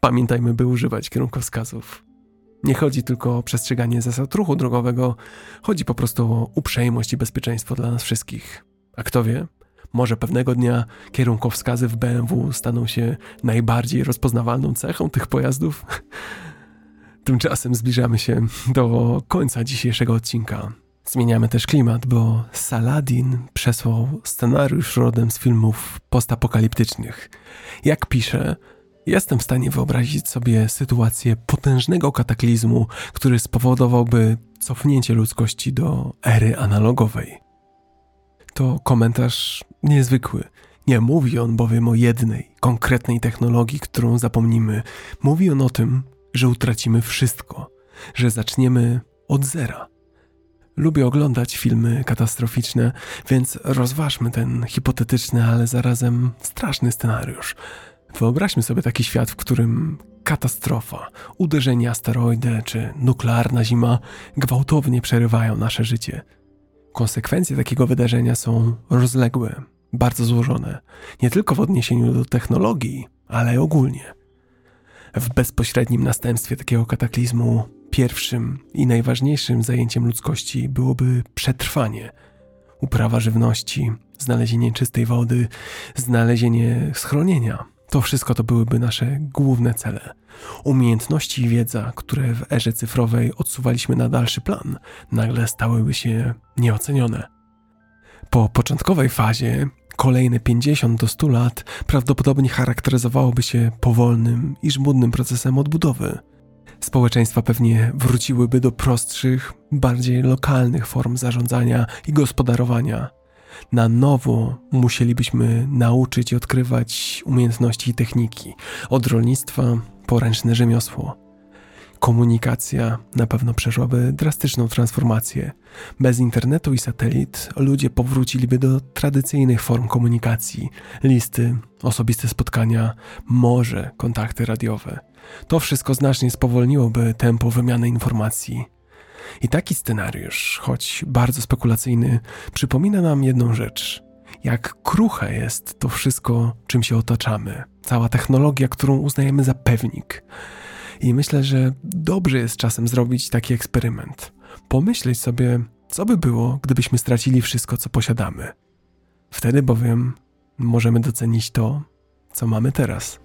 pamiętajmy, by używać kierunkowskazów. Nie chodzi tylko o przestrzeganie zasad ruchu drogowego, chodzi po prostu o uprzejmość i bezpieczeństwo dla nas wszystkich. A kto wie, może pewnego dnia kierunkowskazy w BMW staną się najbardziej rozpoznawalną cechą tych pojazdów? [LAUGHS] Tymczasem zbliżamy się do końca dzisiejszego odcinka. Zmieniamy też klimat, bo Saladin przesłał scenariusz rodem z filmów postapokaliptycznych. Jak pisze, jestem w stanie wyobrazić sobie sytuację potężnego kataklizmu, który spowodowałby cofnięcie ludzkości do ery analogowej. To komentarz niezwykły, Nie mówi on bowiem o jednej, konkretnej technologii, którą zapomnimy. Mówi on o tym, że utracimy wszystko, że zaczniemy od zera. Lubię oglądać filmy katastroficzne, więc rozważmy ten hipotetyczny, ale zarazem straszny scenariusz. Wyobraźmy sobie taki świat, w którym katastrofa, uderzenie asteroidy czy nuklearna zima gwałtownie przerywają nasze życie. Konsekwencje takiego wydarzenia są rozległe, bardzo złożone, nie tylko w odniesieniu do technologii, ale ogólnie. W bezpośrednim następstwie takiego kataklizmu pierwszym i najważniejszym zajęciem ludzkości byłoby przetrwanie, uprawa żywności, znalezienie czystej wody, znalezienie schronienia. To wszystko to byłyby nasze główne cele. Umiejętności i wiedza, które w erze cyfrowej odsuwaliśmy na dalszy plan, nagle stałyby się nieocenione. Po początkowej fazie kolejne 50 do 100 lat prawdopodobnie charakteryzowałoby się powolnym i żmudnym procesem odbudowy. Społeczeństwa pewnie wróciłyby do prostszych, bardziej lokalnych form zarządzania i gospodarowania. Na nowo musielibyśmy nauczyć i odkrywać umiejętności i techniki, od rolnictwa po ręczne rzemiosło. Komunikacja na pewno przeszłaby drastyczną transformację. Bez internetu i satelit ludzie powróciliby do tradycyjnych form komunikacji: listy, osobiste spotkania, może kontakty radiowe. To wszystko znacznie spowolniłoby tempo wymiany informacji. I taki scenariusz, choć bardzo spekulacyjny, przypomina nam jedną rzecz. Jak kruche jest to wszystko, czym się otaczamy, cała technologia, którą uznajemy za pewnik. I myślę, że dobrze jest czasem zrobić taki eksperyment. Pomyśleć sobie, co by było, gdybyśmy stracili wszystko, co posiadamy. Wtedy bowiem możemy docenić to, co mamy teraz.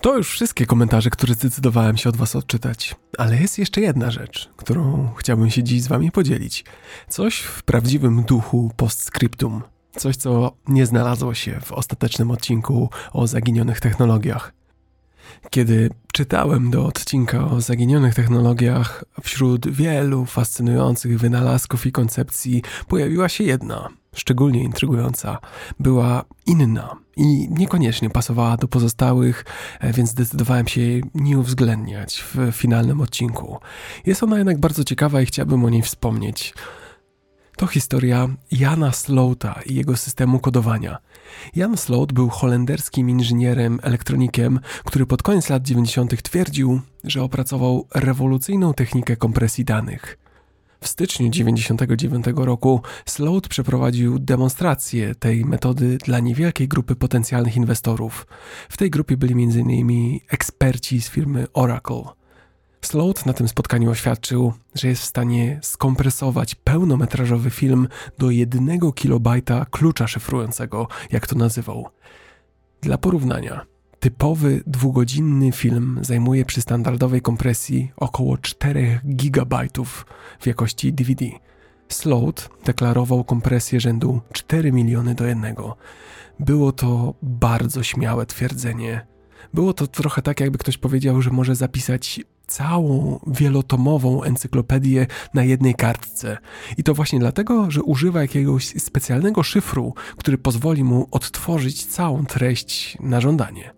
To już wszystkie komentarze, które zdecydowałem się od Was odczytać. Ale jest jeszcze jedna rzecz, którą chciałbym się dziś z Wami podzielić. Coś w prawdziwym duchu postscriptum. Coś, co nie znalazło się w ostatecznym odcinku o zaginionych technologiach. Kiedy czytałem do odcinka o zaginionych technologiach, wśród wielu fascynujących wynalazków i koncepcji pojawiła się jedna, szczególnie intrygująca. Była inna i niekoniecznie pasowała do pozostałych, e, więc zdecydowałem się jej nie uwzględniać w finalnym odcinku. Jest ona jednak bardzo ciekawa i chciałbym o niej wspomnieć. To historia Jana Slota i jego systemu kodowania. Jan Slot był holenderskim inżynierem, elektronikiem, który pod koniec lat 90. twierdził, że opracował rewolucyjną technikę kompresji danych. W styczniu 1999 roku Sloat przeprowadził demonstrację tej metody dla niewielkiej grupy potencjalnych inwestorów. W tej grupie byli m.in. eksperci z firmy Oracle. Sloat na tym spotkaniu oświadczył, że jest w stanie skompresować pełnometrażowy film do jednego kilobajta klucza szyfrującego, jak to nazywał. Dla porównania, typowy dwugodzinny film zajmuje przy standardowej kompresji około 4 gigabajtów w jakości DVD. Sloat deklarował kompresję rzędu 4 miliony do jednego. Było to bardzo śmiałe twierdzenie. Było to trochę tak, jakby ktoś powiedział, że może zapisać całą wielotomową encyklopedię na jednej kartce. I to właśnie dlatego, że używa jakiegoś specjalnego szyfru, który pozwoli mu odtworzyć całą treść na żądanie.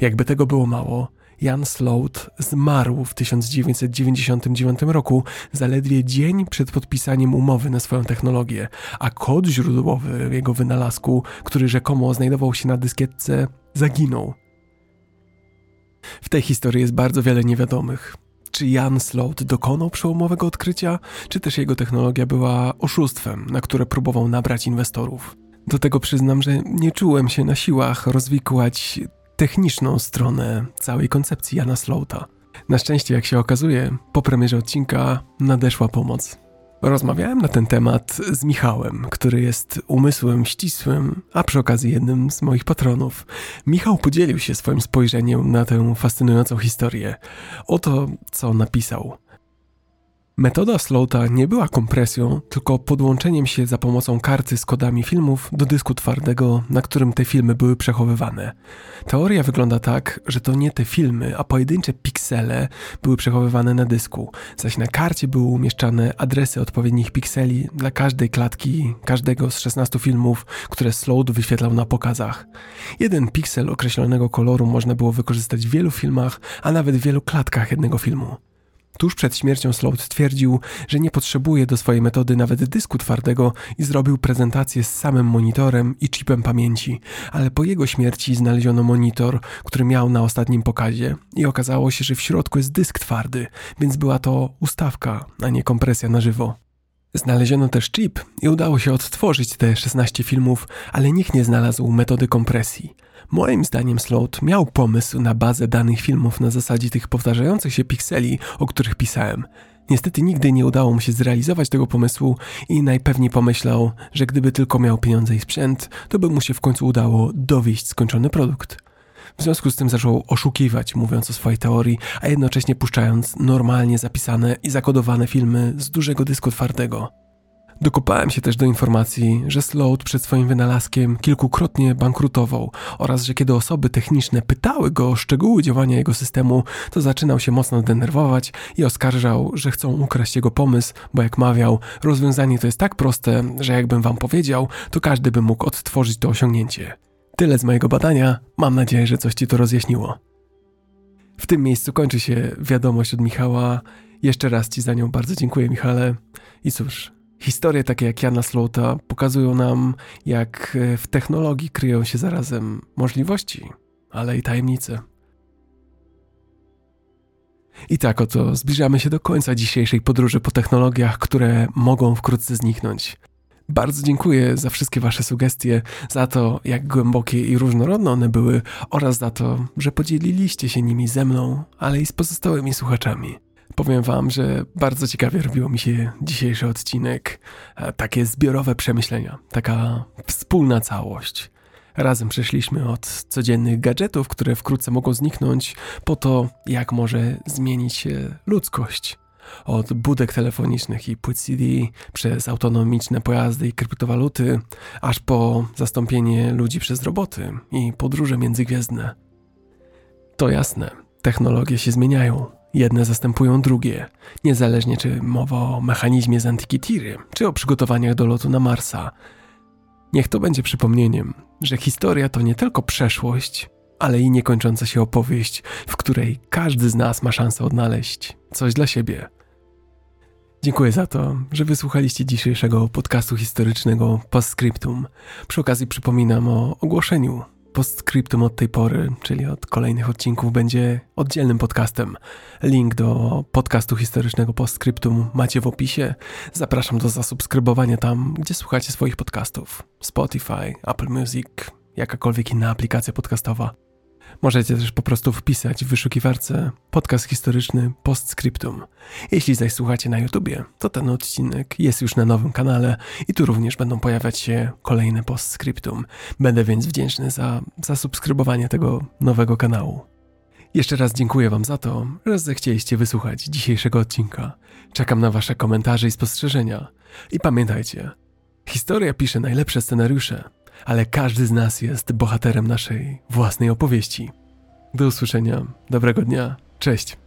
Jakby tego było mało, Jan Sloat zmarł w 1999 roku, zaledwie dzień przed podpisaniem umowy na swoją technologię, a kod źródłowy jego wynalazku, który rzekomo znajdował się na dyskietce, zaginął. W tej historii jest bardzo wiele niewiadomych. Czy Jan Sloat dokonał przełomowego odkrycia, czy też jego technologia była oszustwem, na które próbował nabrać inwestorów? Do tego przyznam, że nie czułem się na siłach rozwikłać techniczną stronę całej koncepcji Jana Slota. Na szczęście, jak się okazuje, po premierze odcinka nadeszła pomoc. Rozmawiałem na ten temat z Michałem, który jest umysłem ścisłym, a przy okazji jednym z moich patronów. Michał podzielił się swoim spojrzeniem na tę fascynującą historię. Oto co napisał. Metoda Slota nie była kompresją, tylko podłączeniem się za pomocą karty z kodami filmów do dysku twardego, na którym te filmy były przechowywane. Teoria wygląda tak, że to nie te filmy, a pojedyncze piksele były przechowywane na dysku, zaś na karcie były umieszczane adresy odpowiednich pikseli dla każdej klatki, każdego z 16 filmów, które Slot wyświetlał na pokazach. Jeden piksel określonego koloru można było wykorzystać w wielu filmach, a nawet w wielu klatkach jednego filmu. Tuż przed śmiercią Sloat twierdził, że nie potrzebuje do swojej metody nawet dysku twardego i zrobił prezentację z samym monitorem i chipem pamięci, ale po jego śmierci znaleziono monitor, który miał na ostatnim pokazie i okazało się, że w środku jest dysk twardy, więc była to ustawka, a nie kompresja na żywo. Znaleziono też chip i udało się odtworzyć te 16 filmów, ale nikt nie znalazł metody kompresji. Moim zdaniem Sloat miał pomysł na bazę danych filmów na zasadzie tych powtarzających się pikseli, o których pisałem. Niestety nigdy nie udało mu się zrealizować tego pomysłu i najpewniej pomyślał, że gdyby tylko miał pieniądze i sprzęt, to by mu się w końcu udało dowieść skończony produkt. W związku z tym zaczął oszukiwać, mówiąc o swojej teorii, a jednocześnie puszczając normalnie zapisane i zakodowane filmy z dużego dysku twardego. Dokopałem się też do informacji, że Sloat przed swoim wynalazkiem kilkukrotnie bankrutował oraz, że kiedy osoby techniczne pytały go o szczegóły działania jego systemu, to zaczynał się mocno denerwować i oskarżał, że chcą ukraść jego pomysł, bo jak mawiał, rozwiązanie to jest tak proste, że jakbym wam powiedział, to każdy by mógł odtworzyć to osiągnięcie. Tyle z mojego badania, mam nadzieję, że coś ci to rozjaśniło. W tym miejscu kończy się wiadomość od Michała. Jeszcze raz ci za nią bardzo dziękuję, Michale. I cóż, Historie takie jak Jana Slota pokazują nam, jak e, w technologii kryją się zarazem możliwości, ale i tajemnice. I tak oto zbliżamy się do końca dzisiejszej podróży po technologiach, które mogą wkrótce zniknąć. Bardzo dziękuję za wszystkie Wasze sugestie, za to, jak głębokie i różnorodne one były, oraz za to, że podzieliliście się nimi ze mną, ale i z pozostałymi słuchaczami. Powiem Wam, że bardzo ciekawie robiło mi się dzisiejszy odcinek. E, takie zbiorowe przemyślenia, taka wspólna całość. Razem przeszliśmy od codziennych gadżetów, które wkrótce mogą zniknąć, po to, jak może zmienić się ludzkość. Od budek telefonicznych i płyt CD, przez autonomiczne pojazdy i kryptowaluty, aż po zastąpienie ludzi przez roboty i podróże międzygwiezdne. To jasne, technologie się zmieniają, Jedne zastępują drugie, niezależnie czy mowa o mechanizmie z Antikytiry, czy o przygotowaniach do lotu na Marsa. Niech to będzie przypomnieniem, że historia to nie tylko przeszłość, ale i niekończąca się opowieść, w której każdy z nas ma szansę odnaleźć coś dla siebie. Dziękuję za to, że wysłuchaliście dzisiejszego podcastu historycznego Postscriptum. Przy okazji przypominam o ogłoszeniu Postscriptum od tej pory, czyli od kolejnych odcinków, będzie oddzielnym podcastem. Link do podcastu historycznego Postscriptum macie w opisie. Zapraszam do zasubskrybowania tam, gdzie słuchacie swoich podcastów. Spotify, Apple Music, jakakolwiek inna aplikacja podcastowa. Możecie też po prostu wpisać w wyszukiwarce podcast historyczny postscriptum. Jeśli zaś słuchacie na YouTubie, to ten odcinek jest już na nowym kanale i tu również będą pojawiać się kolejne postscriptum. Będę więc wdzięczny za zasubskrybowanie tego nowego kanału. Jeszcze raz dziękuję Wam za to, że zechcieliście wysłuchać dzisiejszego odcinka. Czekam na Wasze komentarze i spostrzeżenia. I pamiętajcie, historia pisze najlepsze scenariusze ale każdy z nas jest bohaterem naszej własnej opowieści. Do usłyszenia, dobrego dnia, cześć.